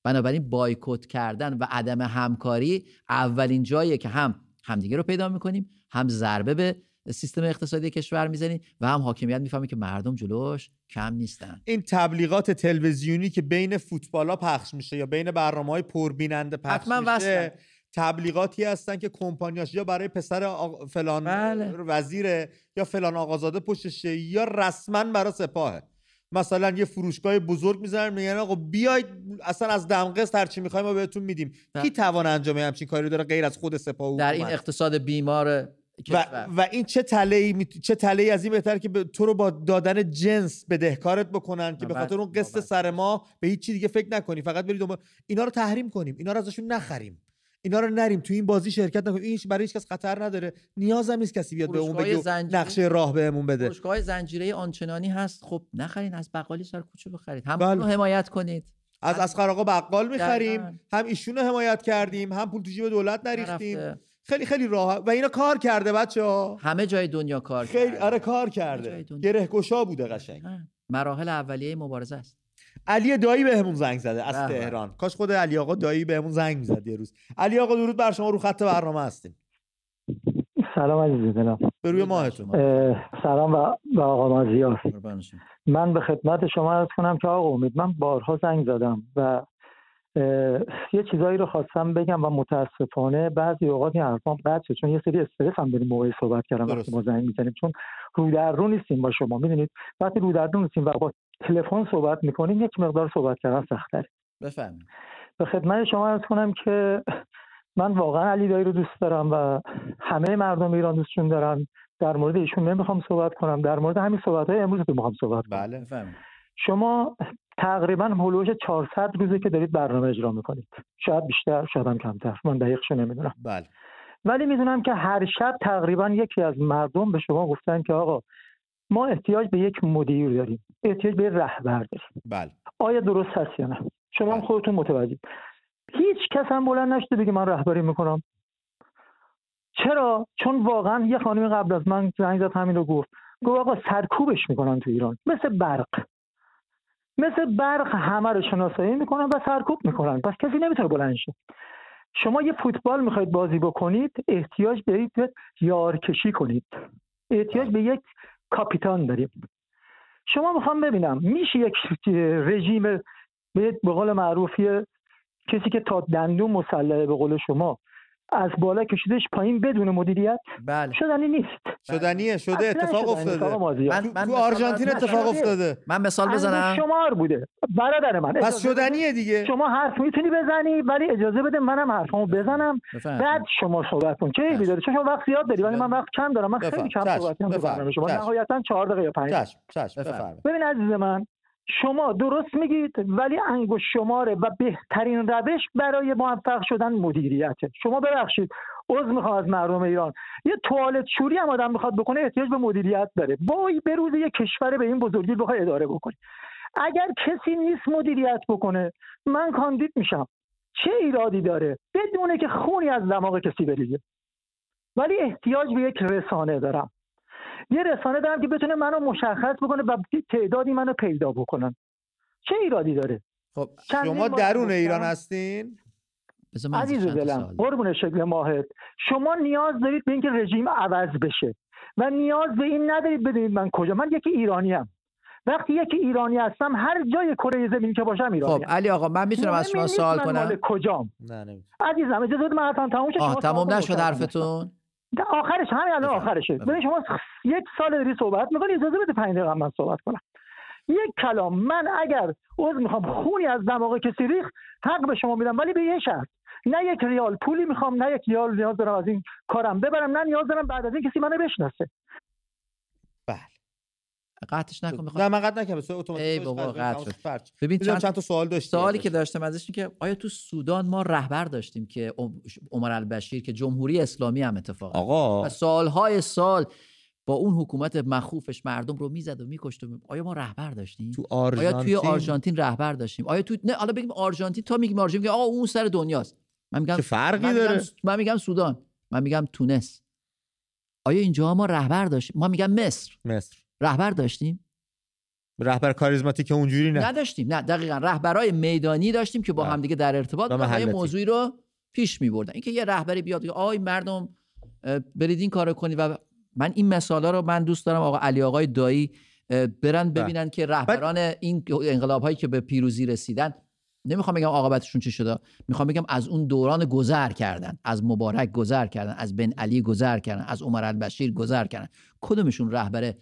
بنابراین بایکوت کردن و عدم همکاری اولین جاییه که هم همدیگه رو پیدا می‌کنیم هم ضربه به سیستم اقتصادی کشور می‌زنیم و هم حاکمیت می‌فهمه که مردم جلوش کم نیستن این تبلیغات تلویزیونی که بین فوتبالا پخش میشه یا بین برنامه های پربیننده پخش میشه وصلن. تبلیغاتی هستن که کمپانیاش یا برای پسر آق- فلان بله. وزیره یا فلان آقازاده پشتشه یا رسما برای سپاهه مثلا یه فروشگاه بزرگ می‌ذارن میگن آقا بیاید اصلا از دمقسط هر چی می‌خوایم ما بهتون میدیم کی توان انجام همچین کاری داره غیر از خود سپاه در این؟ اقتصاد بیمار و, کشور و این چه تله میت... چه تله از این بهتر که به تو رو با دادن جنس بدهکارت بکنن که به بابت- خاطر اون قسط سر ما به هیچ چی دیگه فکر نکنی فقط برید دنبال اینا رو تحریم کنیم. اینا رو ازشون نخریم. اینا رو نریم. تو این بازی شرکت نکنیم این هیچ- برای هیچ کس خطر نداره. نیاز هم نیست کسی بیاد به اون بگه و زنجیره- نقشه راه بهمون بده. فروشگاه زنجیره آنچنانی هست. خب نخرین. از بقالی سر کوچه بخرید. هم بله. رو حمایت کنید. از اسقر آقا بقال می‌خریم. هم ایشون رو حمایت کردیم. هم پول تو جیب دولت نریختیم. خیلی خیلی راه و اینا کار کرده بچه ها. همه جای دنیا کار خیلی کرده. آره کار کرده. گره گشا بوده قشنگ. مراحل اولیه مبارزه است. علی دایی بهمون زنگ زده از به. تهران. کاش خود علی آقا دایی بهمون زنگ می‌زد یه روز. علی آقا درود بر شما رو خط برنامه هستیم. سلام عزیز دلم به روی ماهتون. اه، سلام و, و آقا مازیار. قربان شما. من به خدمت شما ارز کنم که آقا امید من بارها زنگ زدم و یه چیزایی رو خواستم بگم و متاسفانه بعضی اوقات این حرفام قطع شد چون یه سری استرس هم داریم موقع صحبت کردم. وقتی ما زنگ می‌زنیم. چون رو در رو نیستیم با شما می‌دونید؟ وقتی رو در رو نیستیم و با تلفن صحبت می‌کنیم یک مقدار صحبت کردن سخت‌تره. بفرمایید. به خدمت شما ارز کنم که من واقعا علی دایی رو دوست دارم و همه مردم ایران دوستشون دارن. در مورد ایشون نمی‌خوام صحبت کنم در مورد همین صحبت های امروز می‌خوام صحبت کنم. بله بفرمایید. شما تقریبا هلوش 400 روزه که دارید برنامه اجرا می‌کنید. شاید بیشتر شاید هم کمتر. من دقیقشو نمی‌دونم. بله. ولی می‌دونم که هر شب تقریبا یکی از مردم به شما گفتن که آقا ما احتیاج به یک مدیر داریم. احتیاج به رهبر داریم. بله. آیا درست هست یا نه؟ شما هم خودتون متوجه. هیچ کس هم بلند نشده بگه من رهبری می‌کنم. چرا؟ چون واقعا یه خانمی قبل از من زنگ زد همین رو گفت. گفت آقا سرکوبش می‌کنن تو ایران. مثل برق. مثل برق همه رو شناسایی می‌کنن و سرکوب می‌کنن. پس کسی نمی‌تونه بلند شه. شما یه فوتبال می‌خواید بازی بکنید احتیاج دارید به یارکشی کنید. احتیاج به یک کاپیتان داریم شما می‌خوام ببینم میشه یک رژیم به قول معروفی کسی که تا دندون مسلحه به قول شما از بالا کشیدش پایین بدون مدیریت. بله. شدنی نیست. شدنیه شده اتفاق افتاده. من- من تو آرژانتین اتفاق. افتاده. من مثال بزنم. شمار بوده. برادر من پس. شدنیه دیگه. شما حرف می‌تونی بزنی ولی اجازه بده منم حرفامو بزنم. بفرمایید. بعد شما صحبت کن. چه داره؟ چون شما وقت زیاد داری ولی من وقت کم دارم. من خیلی. کم. صحبت می‌کنم شما. نهایتا 4 دقیقه یا 5 چشم. چشم. بفرمایید. بفرمایید. ببین عزیز من شما درست میگید ولی انگوش شماره و بهترین روش برای موفق شدن مدیریته. شما ببخشید عذر می‌خوام از مردم ایران. یه توالت شوری هم آدم می‌خواد بکنه احتیاج به مدیریت داره. وای به روز یه کشور به این بزرگی بخواد اداره بکنه اگر کسی نیست مدیریت بکنه من کاندید میشم. چه ایرادی داره؟ بدونه که خونی از دماغ کسی بریزه. ولی احتیاج به یک رسانه دارم. یه رسانه دارم که بتونه منو مشخص بکنه و تعدادی منو پیدا بکنن. چه ایرادی داره؟ خب شما درون. ایران هستین؟ عزیز دلم. قربون شکل ماهت. شما نیاز دارید به اینکه رژیم عوض بشه و نیاز به این ندارید بدونید من کجا. من یکی ایرانی ام وقتی یکی ایرانی هستم هر جای کره زمین که باشم ایرانی خب علی آقا من می‌تونم از شما سوال کنم. کجام. نه نمی‌تونم. عزیزم اجازه بده من حرفم تموم شما تمام نشد. حرفتون؟ آخرش همین الان. آخرشه. ببین شما یک سال داری صحبت می‌کنی اجازه بده پنج دقیقه من صحبت کنم یک کلام من اگر عذر می‌خوام خونی از دماغ کسی ریخ حق به شما میدم ولی به یه شرط نه یک ریال پولی می‌خوام نه یک ریال نیاز دارم از این کارم ببرم نه نیاز دارم بعد از این کسی منو بشناسه قطعش نکن نه می‌خوام من قطع نکنم بسیار اتوماتیک بابا، قطع شد. ببین چند چند تا سوال داشتی سوالی که. داشتم ازش این که آیا تو سودان ما رهبر داشتیم که عم- عمر البشیر که جمهوری اسلامی هم اتفاقا؟ آقا. و سالهای سال با اون حکومت مخوفش مردم رو می‌زد و میکشت و می- آیا ما رهبر داشتیم؟ تو آیا آرژانتین توی آرژانتین؟ رهبر داشتیم؟ آیا تو نه حالا بگیم آرژانتین تا میگیم آرژانتین میگه آقا اون سر دنیاست. من میگم چه فرقی من میگم داره؟ من میگم سودان. من میگم تونس. آیا اینجا ما رهبر داشتیم؟ ما میگم مصر. مصر. رهبر داشتیم رهبر کاریزماتیک اونجوری نه نداشتیم نه دقیقا رهبرای میدانی داشتیم که با بله. همدیگه در ارتباط یه. موضوعی رو پیش میبردن اینکه یه رهبری بیاد آی مردم برید این کارو کنید و من این مثالا رو من دوست دارم آقا علی آقای دایی برن بله. ببینن که رهبران این انقلاب هایی که به پیروزی رسیدن نمی‌خوام بگم عاقبتشون چی شده می‌خوام بگم از اون دوران گذر کردن از مبارک گذر کردن از بن علی گذر کردن از عمر البشیر گذر کردن کدومشون رهبر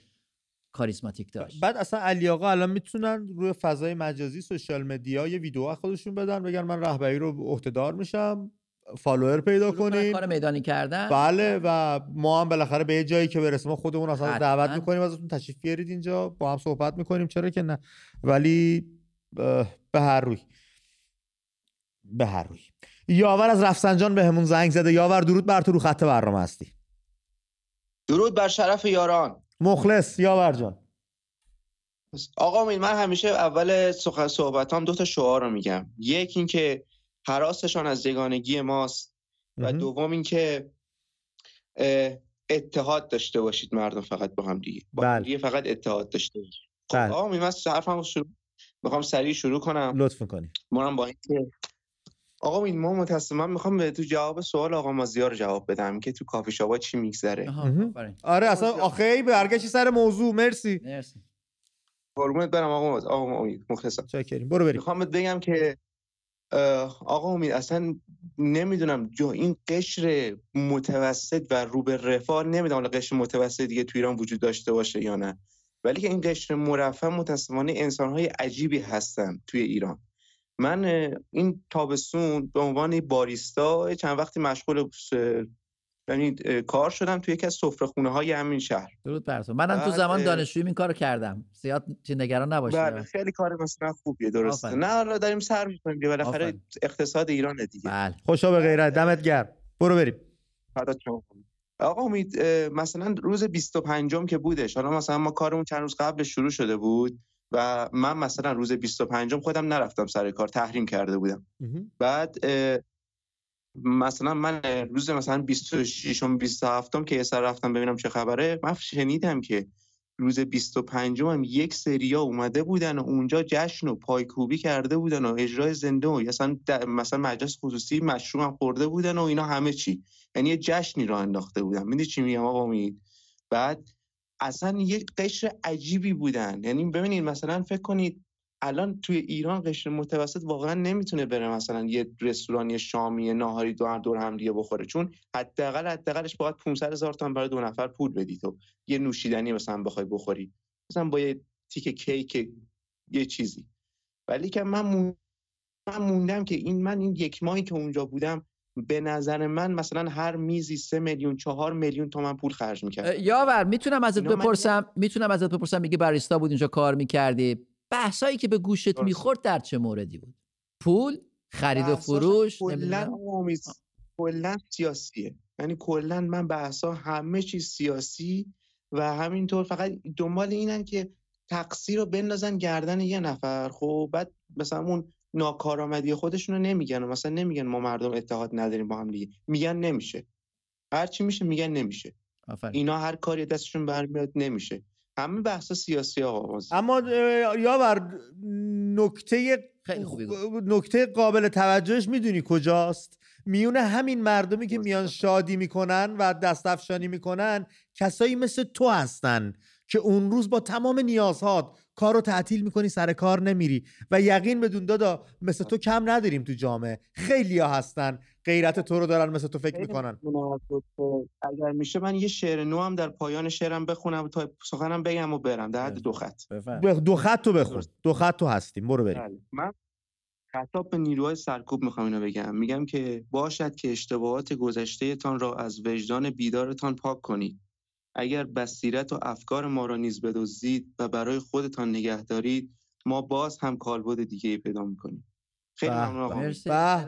کاریزماتیک داشت. بعد اصلا علی آقا الان می‌تونن روی فضای مجازی سوشال مدیا یه ویدیو خودشون بدن بگن من رهبری رو عهدهدار میشم فالوور پیدا کنیم. کار میدانی کردن؟ بله و ما هم بالاخره به یه جایی که برسیم ما خودمون اصلا حتما. دعوت می‌کنیم ازتون تشریف بیارید اینجا با هم صحبت می‌کنیم چرا که نه. ولی به هر روی. به هر روی. یاور از رفسنجان به همون زنگ زده. یاور درود بر تو رو خط برنامه هستی. درود بر شرف یاران. مخلص یاور جان آقا امید من همیشه اول سخن صحبتام دو تا شعار رو میگم یک اینکه حراسشان از یگانگی ماست و. دوم اینکه اتحاد داشته باشید مردم فقط با هم دیگه با هم بله. دیگه فقط اتحاد داشته باشید خب بله. آقا امید من حرفم شروع می‌خوام سریع شروع کنم لطف می‌کنی منم با اینکه آقا امید ما متاسفم من به تو جواب سوال آقا مازیار جواب بدم که تو کافی شاپا چی میگذره. آره اصلا آخه برگشتی سر موضوع مرسی. مرسی. قربونت برم آقا آقا امید مخلصم. چاکریم برو بریم. می‌خوام بگم که آقا امید اصلا نمی‌دونم جو این قشر متوسط و رو به رفاه نمی‌دونم حالا قشر متوسط دیگه تو ایران وجود داشته باشه یا نه. ولی که این قشر مرفه متاسفانه انسانهای عجیبی هستن توی ایران. من این تابستون به عنوان باریستا چند وقتی مشغول یعنی کار شدم توی یکی از سفره‌خونه های همین شهر. درود بر تو. منم تو زمان دانشجویی این کارو کردم. زیاد چی نگران نباشی بله خیلی کار مثلا خوبیه درسته. آفرین. نه حالا داریم سر می‌کنیم دیگه بالاخره. اقتصاد ایرانه دیگه. بله. خوشا به غیرت. دمت گرم. برو بریم. شما. آقا امید مثلا روز 25 م که بودش حالا مثلا ما کارمون چند روز قبل شروع شده بود. و من مثلا روز 25 م خودم نرفتم سر کار تحریم کرده بودم. بعد مثلا من روز مثلا 26 م 27 م که یه سر رفتم ببینم چه خبره من شنیدم که روز 25 هم یک سریا اومده بودن و اونجا جشن و پایکوبی کرده بودن و اجرای زنده و مثلا مثلا مجلس خصوصی مشروب هم خورده بودن و اینا همه چی. یعنی یه جشنی را انداخته بودن. می‌دونی چی میگم آقا امید؟ بعد اصلا یک قشر عجیبی بودن. یعنی ببینید مثلا فکر کنید الان توی ایران قشر متوسط واقعا نمی‌تونه بره مثلا یه رستورانی شامی یه ناهاری دور دور هم دیگه بخوره. چون حداقل حداقلش باید 500 هزار تومان برای دو نفر پول بدی تو. یه نوشیدنی مثلا بخوای بخوری. مثلا با یه تیک کیک یه چیزی. ولی که من موندم که این من این یک ماهی که اونجا بودم به نظر من مثلا هر میزی سه میلیون چهار میلیون تومن پول خرج می‌کرد. یاور می‌تونم ازت اینا من بپرسم می‌تونم ازت بپرسم میگه باریستا بود اینجا کار می‌کردی؟ بحثایی که به گوشت درسته. می‌خورد در چه موردی بود؟ پول خرید و فروش کلا کلا سیاسیه یعنی کلا من بحثا همه چیز سیاسی و همینطور فقط دنبال اینن که تقصیر رو بندازن گردن یه نفر. خب بعد مثلا اون ناکارآمدی خودشون رو نمیگن و مثلا نمیگن ما مردم اتحاد نداریم با هم دیگه. میگن نمیشه. هر چی میشه میگن نمیشه. آفرین. اینا هر کاری دستشون برمیاد نمیشه. همه بحثا سیاسی آقا اما یاور نکته خیلی خوبی گفت. نکته قابل توجهش می‌دونی کجاست؟ میون همین مردمی که میان شادی می‌کنن و دست افشانی می‌کنن کسایی مثل تو هستن. که اون روز با تمام نیازهات کار رو تعطیل می‌کنی سر کار نمیری. و یقین بدون دادا مثل تو کم نداریم تو جامعه. خیلی ها هستن. غیرت تو رو دارن مثل تو فکر می‌کنن. اگر میشه من یه شعر نو هم در پایان شعرم بخونم تا سخنم بگم و برم. در حد دو خط. بخ... دو خط تو بخون. دو خط تو هستیم. برو بریم. بله. من خطاب به نیروهای سرکوب می‌خوام اینو بگم. میگم که باشد که اشتباهات گذشته تان را از وجدان بیدارتان پاک کنید. اگر بصیرت و افکار ما را نیز بدزدید و برای خودتان نگه دارید ما باز هم کالبد دیگه ای پیدا می‌کنیم. خیلی ممنون آقا. به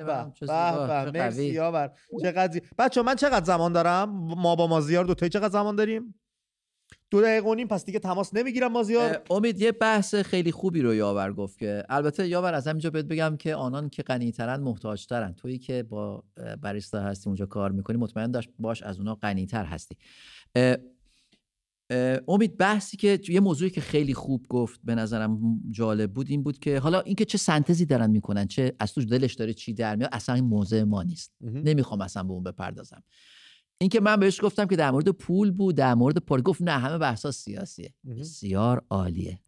به به مرسی یاور. چقدر بچه من چقدر زمان دارم؟ ما با مازیار دو تایی چقدر زمان داریم؟ دو دقیقه و نیم پس دیگه تماس نمی‌گیرم مازیار. امید یه بحث خیلی خوبی رو یاور گفت که البته یاور از همینجا بهت بگم که آنان که غنیترن محتاجترن. تویی که با بریستا هستی اونجا کار می‌کنی مطمئن داشت باش از اونا غنیتر هستی. امید بحثی که یه موضوعی که خیلی خوب گفت به نظرم جالب بود این بود که حالا اینکه چه سنتزی دارن می‌کنن چه از توش دلش داره چی در میاد اصلا این موضوع ما نیست. نمی‌خوام اصلا به اون بپردازم. اینکه من بهش گفتم که در مورد پول بود در مورد پول گفت نه همه بحثا سیاسیه. بسیار عالیه.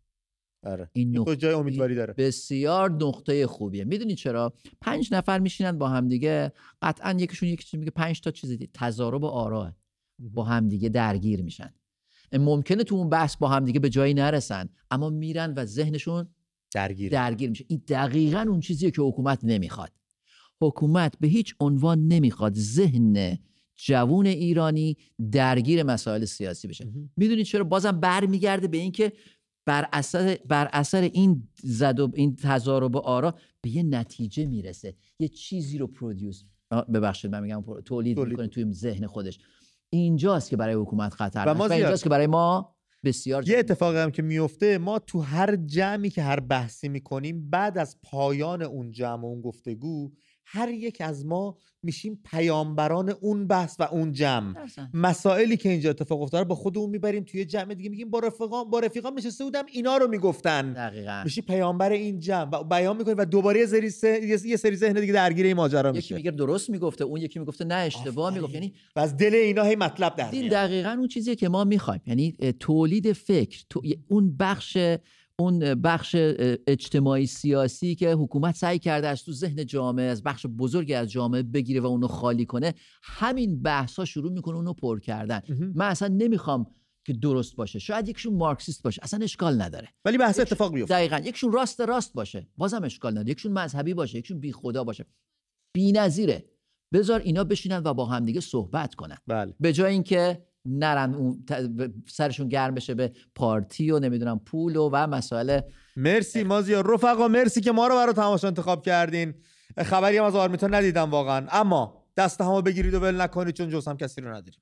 آره. این نقطه جای امیدواری داره؟ بسیار نقطه خوبیه. می‌دونی چرا؟ پنج نفر میشینن با همدیگه قطعا یکیشون یکی میگه پنج تا چیز دیگه. تضارب و آراه با همدیگه درگیر میشن. ممکنه تو اون بحث با هم دیگه به جایی نرسن اما میرن و ذهنشون درگیر. درگیر میشه. این دقیقا اون چیزیه که حکومت نمی‌خواد. حکومت به هیچ عنوان نمی‌خواد ذهن جوون ایرانی درگیر مسائل سیاسی بشه. می‌دونید چرا؟ بازم برمیگرده به اینکه بر اثر بر اثر این زد و این تضارب آرا به یه نتیجه می‌رسه. یه چیزی رو پرودیوس ببخشید من میگم تولید, تولید. می‌کنه توی ذهن خودش. اینجاست که برای حکومت خطر و, و اینجاست که برای ما بسیار یه اتفاقی هم که میفته ما تو هر جمعی که هر بحثی می‌کنیم بعد از پایان اون جمع و اون گفتگو هر یک از ما میشیم پیامبران اون بحث و اون جمع. مسائلی که اینجا اتفاق افتاده با خودمون می‌بریم توی جمع دیگه میگیم با رفقام با رفیقام نشسته بودم اینا رو می‌گفتن. دقیقاً. میشی پیامبر این جمع و بیان می‌کنی و دوباره یه سری یه سری ذهن دیگه درگیر این ماجرا میشه. یکی میگه درست می‌گفته اون یکی می‌گفته نه اشتباه می‌گفت. یعنی و از دل اینا هی مطلب در دقیقاً اون چیزیه که ما می‌خوایم. یعنی تولید فکر تو... اون بخش اون بخش اجتماعی سیاسی که حکومت سعی کرده از تو ذهن جامعه از بخش بزرگی از جامعه بگیره و اونو خالی کنه همین بحث ها شروع می‌کنه اونو پر کردن. من اصلا نمی‌خوام که درست باشه. شاید یکشون مارکسیست باشه. اصلا اشکال نداره. ولی بحث اتفاق بیفته دقیقاً. یکشون راست راست باشه. بازم اشکال نداره. یکشون مذهبی باشه. یکشون بی خدا باشه. بی‌نظیره. بذار اینا بشینن و با همدیگه صحبت کنن. بله. به جای اینکه نرن سرشون گرم بشه به پارتی و نمی‌دونم پول و, و مسائل مرسی مازیار. رفقا مرسی که ما رو برای تماشا انتخاب کردین. خبری هم از آرمیتا ندیدم واقعا. اما دست همو بگیرید و ول نکنید چون جز هم کسی رو نداریم.